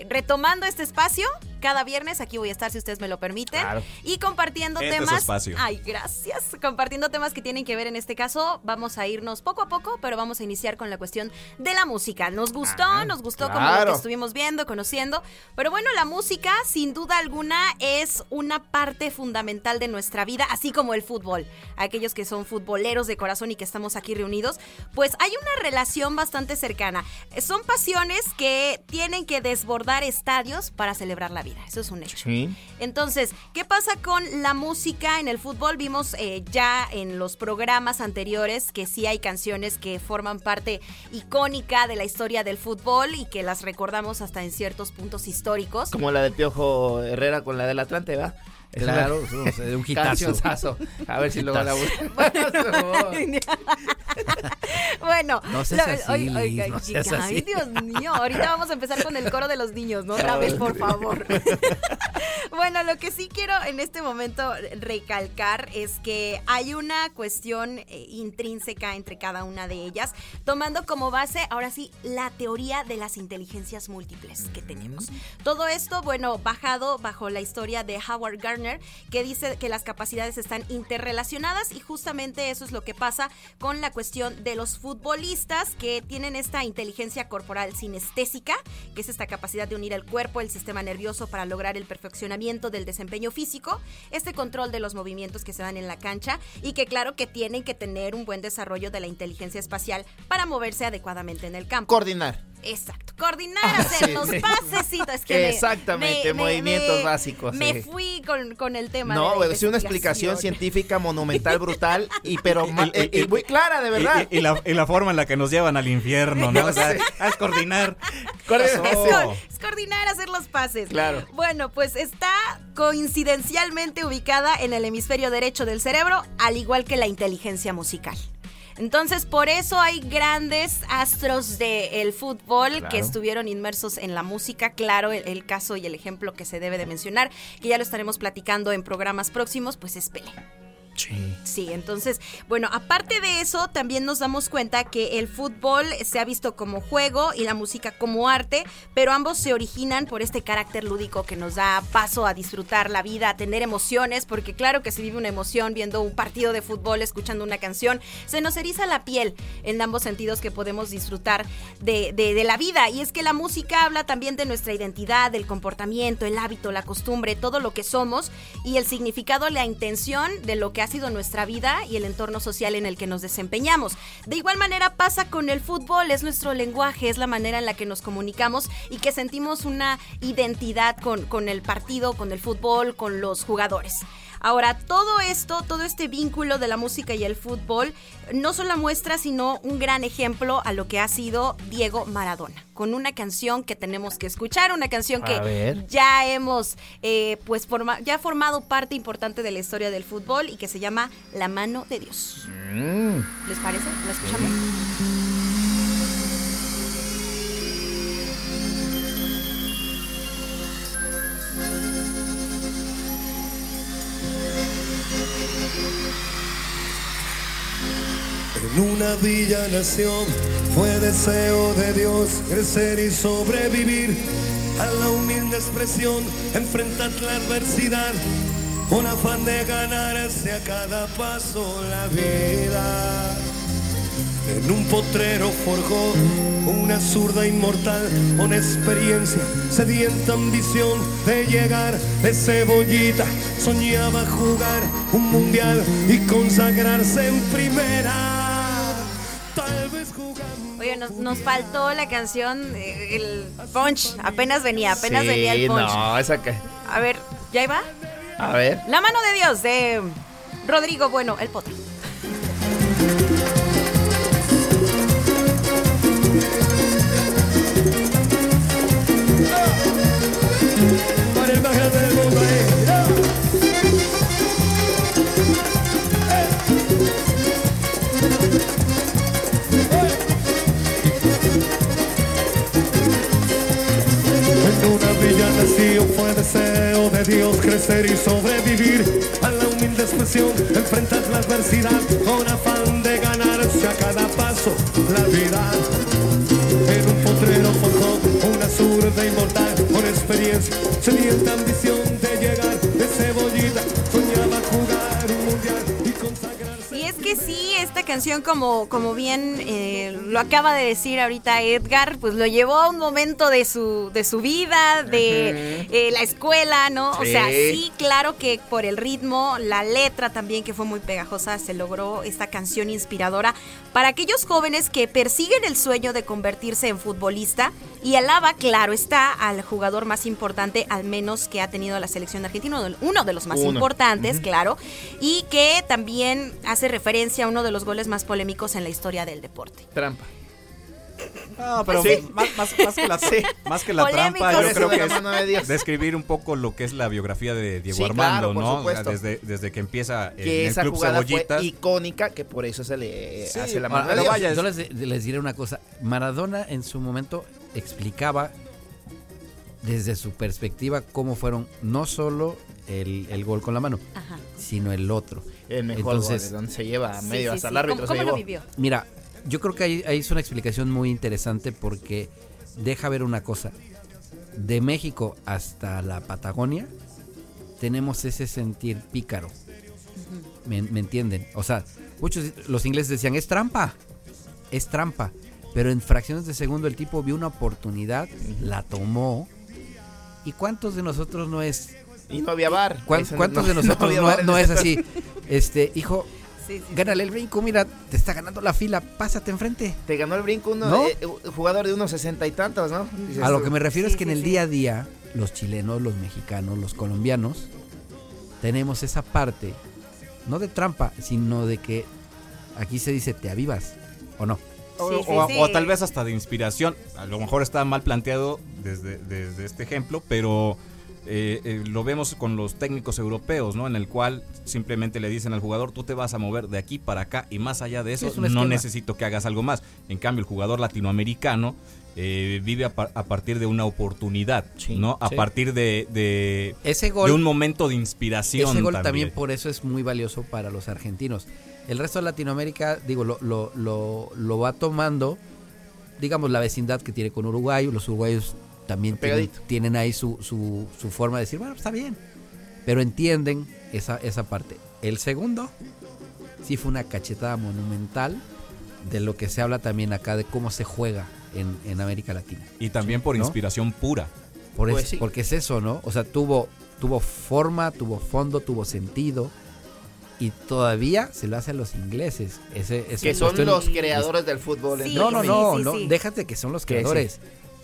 retomando este espacio. Cada viernes aquí voy a estar, si ustedes me lo permiten. Claro. Y compartiendo Este es temas. espacio. Ay, gracias. Compartiendo temas que tienen que ver en este caso. Vamos a irnos poco a poco, pero vamos a iniciar con la cuestión de la música. Nos gustó, Ah, nos gustó como lo que estuvimos viendo, conociendo. Pero bueno, la música, sin duda alguna, es una parte fundamental de nuestra vida, así como el fútbol. Aquellos que son futboleros de corazón y que estamos aquí reunidos, pues hay una relación bastante cercana. Son pasiones que tienen que desbordar estadios para celebrar la vida. Eso es un hecho. Sí. Entonces, ¿qué pasa con la música en el fútbol? Vimos eh, ya en los programas anteriores que sí hay canciones que forman parte icónica de la historia del fútbol y que las recordamos hasta en ciertos puntos históricos. Como la del Piojo Herrera con la del Atlante, ¿va? Claro, es un hitazo. A ver si luego la bueno, No seas lo- así, oiga, no seas ay, así. Dios mío, ahorita vamos a empezar con el coro de los niños, ¿no? Otra vez, por favor. bueno, lo que sí quiero en este momento recalcar es que hay una cuestión eh, intrínseca entre cada una de ellas, tomando como base, ahora sí, la teoría de las inteligencias múltiples que tenemos. Todo esto, bueno, bajado bajo la historia de Howard Gardner, que dice que las capacidades están interrelacionadas y justamente eso es lo que pasa con la cuestión de los futbolistas que tienen esta inteligencia corporal sinestésica, que es esta capacidad de unir el cuerpo, el sistema nervioso para lograr el perfeccionamiento del desempeño físico, este control de los movimientos que se dan en la cancha y que claro que tienen que tener un buen desarrollo de la inteligencia espacial para moverse adecuadamente en el campo. Coordinar. Exacto, coordinar, hacer sí, los sí. pasecitos. Es que me- Exactamente, me- me- movimientos me- básicos, Me sí. fui con, con el tema. No, es una explicación científica monumental, brutal, y pero ma- Y- y- muy clara, de verdad. Y, y la, y la forma en la que nos llevan al infierno, ¿no? O sea, es coordinar. Es, Oh. co- es coordinar, hacer los pases. Claro. Bueno, pues está coincidencialmente ubicada en el hemisferio derecho del cerebro, al igual que la inteligencia musical. Entonces, por eso hay grandes astros del fútbol que estuvieron inmersos en la música. Claro, el, el caso y el ejemplo que se debe de mencionar, que ya lo estaremos platicando en programas próximos, pues es Pelé. Sí, entonces, bueno, aparte de eso, también nos damos cuenta que el fútbol se ha visto como juego y la música como arte, pero ambos se originan por este carácter lúdico que nos da paso a disfrutar la vida, a tener emociones, porque claro que se vive una emoción viendo un partido de fútbol, escuchando una canción, se nos eriza la piel en ambos sentidos que podemos disfrutar de, la vida. Y es que la música habla también de nuestra identidad, del comportamiento, el hábito, la costumbre, todo lo que somos y el significado, la intención de lo que ha sido nuestra vida y el entorno social en el que nos desempeñamos. De igual manera pasa con el fútbol, es nuestro lenguaje, es la manera en la que nos comunicamos y que sentimos una identidad con, con el partido, con el fútbol, con los jugadores. Ahora, todo esto, todo este vínculo de la música y el fútbol, no solo muestra, sino un gran ejemplo a lo que ha sido Diego Maradona, con una canción que tenemos que escuchar, una canción que ya hemos, eh, pues, forma- ya ha formado parte importante de la historia del fútbol y que se llama La mano de Dios. Mm. ¿Les parece? ¿La escuchamos? En una villa nación fue deseo de Dios crecer y sobrevivir a la humilde expresión, enfrentar la adversidad, con afán de ganarse a cada paso la vida. En un potrero forjó una zurda inmortal con experiencia, sedienta ambición de llegar de cebollita. Soñaba jugar un mundial y consagrarse en primera. Nos, nos faltó la canción, eh, el punch. Apenas venía, apenas Sí, venía el punch. no, esa que... A ver, ¿ya iba? A ver. La mano de Dios de Rodrigo Bueno, el potro. Fue deseo de Dios crecer y sobrevivir a la humilde expresión, enfrentar la adversidad canción, como, como bien eh, lo acaba de decir ahorita Edgar, pues lo llevó a un momento de su, de su vida, de eh, la escuela, ¿no? O sea, sí, claro que por el ritmo, la letra también, que fue muy pegajosa, se logró esta canción inspiradora para aquellos jóvenes que persiguen el sueño de convertirse en futbolista y alaba, claro está, al jugador más importante, al menos que ha tenido la selección argentina, uno de- los más Uno. importantes, claro, y que también hace referencia a uno de los goles más polémicos en la historia del deporte. Trampa. No, pero Sí. más, más- más que la, más que la Polémico. trampa, yo creo que es describir un poco lo que es la biografía de Diego Sí, Armando, claro, ¿no? O sea, supuesto. desde, desde que empieza en Que el esa Club jugada Cebollitas. fue icónica, que por eso se le Sí, hace la mano pero vaya, Yo les, les diré una cosa. Maradona en su momento explicaba desde su perspectiva cómo fueron no solo el, el gol con la mano, Ajá. sino el otro. El mejor Entonces- gol, donde se lleva medio sí, hasta sí. el árbitro. ¿Cómo, se cómo lo llevó. vivió? Mira, yo creo que ahí, ahí es una explicación muy interesante porque deja ver una cosa. De México hasta la Patagonia tenemos ese sentir pícaro. ¿Me, me entienden? O sea, muchos los ingleses decían, es trampa, es trampa. Pero en fracciones de segundo el tipo vio una oportunidad, la tomó. ¿Y cuántos de nosotros no es Y no había bar. ¿Cuán- Eso ¿Cuántos no- de nosotros no, es así? Este, hijo, Sí, sí. gánale el brinco, mira, te está ganando la fila, pásate enfrente. Te ganó el brinco uno, ¿No? eh, un jugador de unos sesenta y tantos, ¿no? Dices A lo que me refiero Sí, es que en el sí. día a día, los chilenos, los mexicanos, los colombianos, tenemos esa parte, no de trampa, sino de que aquí se dice te avivas, ¿o no? O, Sí, sí, o- sí. o tal vez hasta de inspiración. A lo mejor está mal planteado desde, desde este ejemplo, pero eh, eh, lo vemos con los técnicos europeos, ¿no? En el cual simplemente le dicen al jugador, tú te vas a mover de aquí para acá y más allá de eso, es no esquema. necesito que hagas algo más. En cambio, el jugador latinoamericano eh, vive a, par- a partir de una oportunidad, Sí, ¿no? A sí. partir de, de, Ese gol, de un momento de inspiración. ese gol también. también por eso es muy valioso para los argentinos. El resto de Latinoamérica, digo, lo, lo, lo, lo va tomando, digamos, la vecindad que tiene con Uruguay, los uruguayos también tienen, ahí su, su, su forma de decir, bueno, está bien, pero entienden esa, esa parte. El segundo, sí fue una cachetada monumental de lo que se habla también acá de cómo se juega en, en América Latina. Y también por ¿no? inspiración pura. Por Pues sí. Porque es eso, ¿no? O sea, tuvo, tuvo forma, tuvo fondo, tuvo sentido. Y todavía se lo hace a los ingleses. Ese, ese Que son los creadores del fútbol. Sí, en No, no, no, sí, no. sí. Déjate que son los creadores.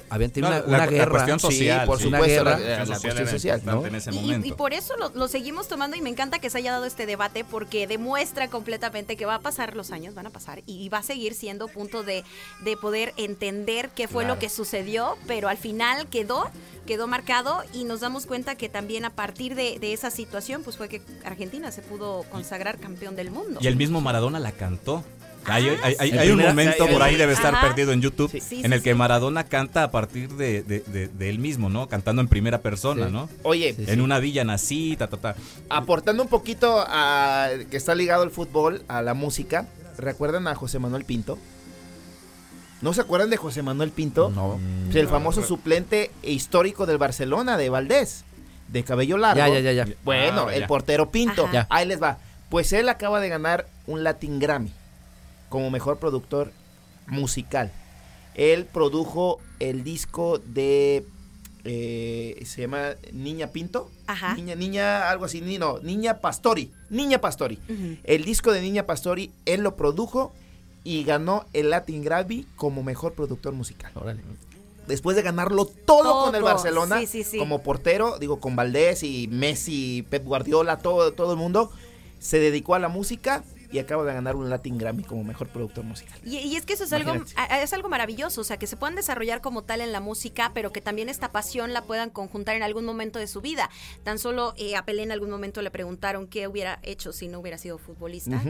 Habían tenido No, una, la- una la guerra. cuestión Sí, social, por sí. Una supuesto, guerra. la, la social cuestión era social. importante ¿no? en ese Y- Y, momento. y por eso lo, lo seguimos tomando y me encanta que se haya dado este debate porque demuestra completamente que va a pasar los años, van a pasar y va a seguir siendo punto de, de poder entender qué fue Claro. lo que sucedió, pero al final quedó, quedó marcado y nos damos cuenta que también a partir de, de esa situación pues fue que Argentina se pudo consagrar campeón del mundo. Y el mismo Maradona la cantó. Hay, Ah, hay- hay- sí. hay un momento por ahí debe estar Ajá. perdido en YouTube Sí. Sí, en el que. Maradona canta a partir de, de- de- de él mismo, ¿no? Cantando en primera persona, Sí. ¿no? Oye, Sí, En una villa nací, ta, ta, ta. aportando un poquito a que está ligado el fútbol a la música, ¿Recuerdan a José Manuel Pinto? ¿No se acuerdan de José Manuel Pinto? No. Pues el famoso suplente histórico del Barcelona, de Valdés, de cabello largo. Ya, ya, ya, ya. Bueno, Ah, el ya. portero Pinto. Ajá. Ahí les va. Pues él acaba de ganar un Latin Grammy como mejor productor musical. Él produjo el disco de. eh, se llama Niña Pinto. Ajá. Niña, niña, algo así. ni- No, Niña Pastori. Niña Pastori. El disco de Niña Pastori, él lo produjo y ganó el Latin Grammy como mejor productor musical. Órale. Después de ganarlo todo, con el Barcelona, sí, sí, sí. como portero, digo, con Valdés y Messi, Pep Guardiola, todo, todo el mundo, se dedicó a la música y acaba de ganar un Latin Grammy como mejor productor musical. Y, y es que eso es algo, Imagínate. es algo maravilloso, o sea, que se puedan desarrollar como tal en la música, pero que también esta pasión la puedan conjuntar en algún momento de su vida. Tan solo eh, a Pelé en algún momento le preguntaron qué hubiera hecho si no hubiera sido futbolista.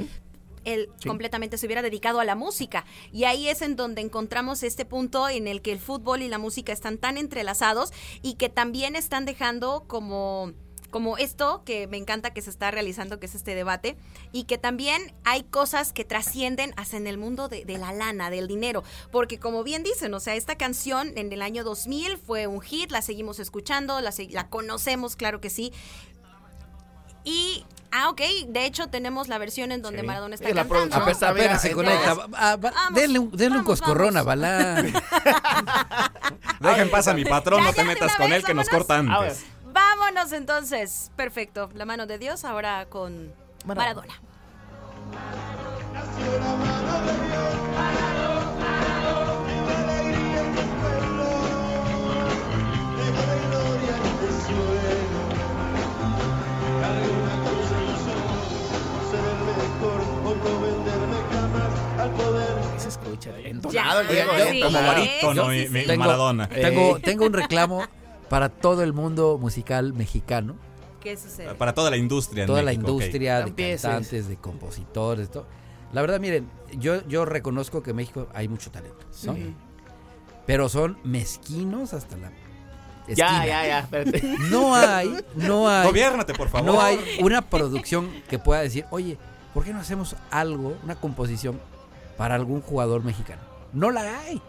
Él Sí. completamente se hubiera dedicado a la música. Y ahí es en donde encontramos este punto en el que el fútbol y la música están tan entrelazados y que también están dejando como como esto que me encanta que se está realizando, que es este debate, y que también hay cosas que trascienden hasta en el mundo de, de la lana, del dinero, porque como bien dicen, o sea, esta canción en el año 2000 fue un hit, la seguimos escuchando, la, se- la conocemos, claro que sí, y, ah, ok, de hecho tenemos la versión en donde Sí. Maradona está Sí, la cantando. Apenas se conecta. Ah, va- vamos, denle un, denle un vamos, coscorrón a vamos. Balán. Deja en paz a mi patrón, Ya, no te metas con vez, él que nos corta A ver. antes. Vámonos entonces. Perfecto. La mano de Dios ahora con Maradona. Maradona. Se escucha entonado el Ya, Diego, sí. ¿eh? Como barítono, Maradona. Tengo, tengo un reclamo para todo el mundo musical mexicano, ¿Qué sucede? Para toda la industria. en toda la México, industria de empieces. cantantes, de compositores, todo. La verdad, miren, yo, yo reconozco que en México hay mucho talento, ¿no? Ujú. Pero son mezquinos hasta la Ya, esquina. ya, ya, espérate. No hay, no hay, Gobiérnate, por favor. no hay una producción que pueda decir, oye, ¿por qué no hacemos algo, una composición para algún jugador mexicano? No la hay.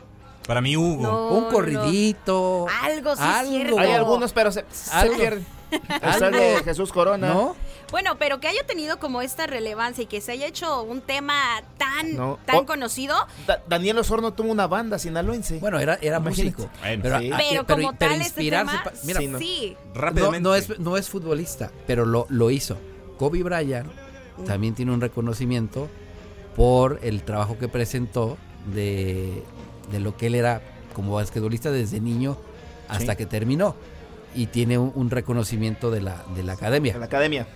Para mí, Hugo. No, Un no. corridito. Algo sí algo. cierto. Hay algunos, pero se, se Algo. pierden. Está el Algo. de Jesús Corona. ¿No? Bueno, pero que haya tenido como esta relevancia y que se haya hecho un tema tan, No. tan O- conocido, Da- Daniel Osorno tuvo una banda sinaloense. Bueno, era, era músico. Bueno, pero, sí. pero, pero- como pero tal este inspirarse tema, pa- mira, Sí, no. sí. no, Rápidamente. no es, no es futbolista, pero lo, lo hizo. Kobe Bryant también tiene un reconocimiento por el trabajo que presentó de, de lo que él era como basquetbolista desde niño hasta Sí. que terminó. Y tiene un, un reconocimiento de la, de la academia. la academia.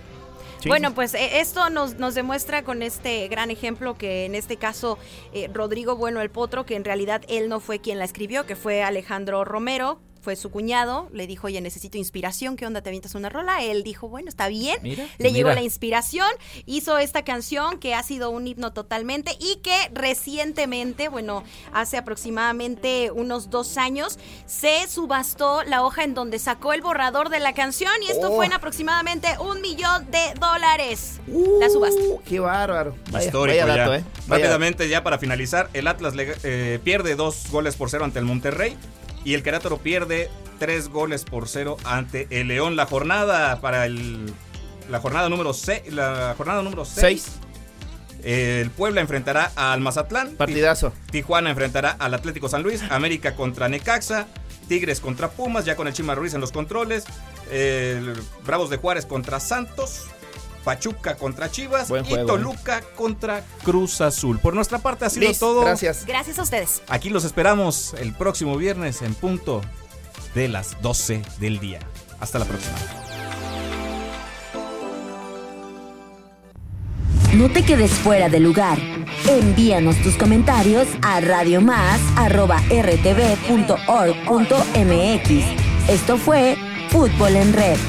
Sí, Bueno, pues eh, esto nos, nos demuestra con este gran ejemplo que en este caso eh, Rodrigo Bueno el Potro, que en realidad él no fue quien la escribió, que fue Alejandro Romero, fue su cuñado, le dijo, oye, necesito inspiración, ¿qué onda? ¿Te avientas una rola? Él dijo, bueno, está bien. Mira, Le llegó mira. la inspiración, hizo esta canción que ha sido un himno totalmente y que recientemente, bueno, hace aproximadamente unos dos años, se subastó la hoja en donde sacó el borrador de la canción y esto Oh. fue en aproximadamente un millón de dólares. la subasta. Uh, qué bárbaro. Vaya, Histórico vaya dato, ya. ¿eh? Vaya Rápidamente, ya para finalizar, el Atlas le- eh, pierde dos goles por cero ante el Monterrey y el Querétaro pierde tres goles por cero ante el León. La jornada para el la jornada número 6, la jornada número 6. Seis. El Puebla enfrentará al Mazatlán. Partidazo. Tijuana enfrentará al Atlético San Luis, América contra Necaxa, Tigres contra Pumas, ya con el Chima Ruiz en los controles, el Bravos de Juárez contra Santos, Pachuca contra Chivas Buen y juego, ¿eh? Toluca contra Cruz Azul. Por nuestra parte ha sido Liz, todo. Gracias. Gracias a ustedes. Aquí los esperamos el próximo viernes en punto de las 12 del día. Hasta la próxima. No te quedes fuera de lugar. Envíanos tus comentarios a radiomás.rtv.org.mx. Esto fue Fútbol en Red.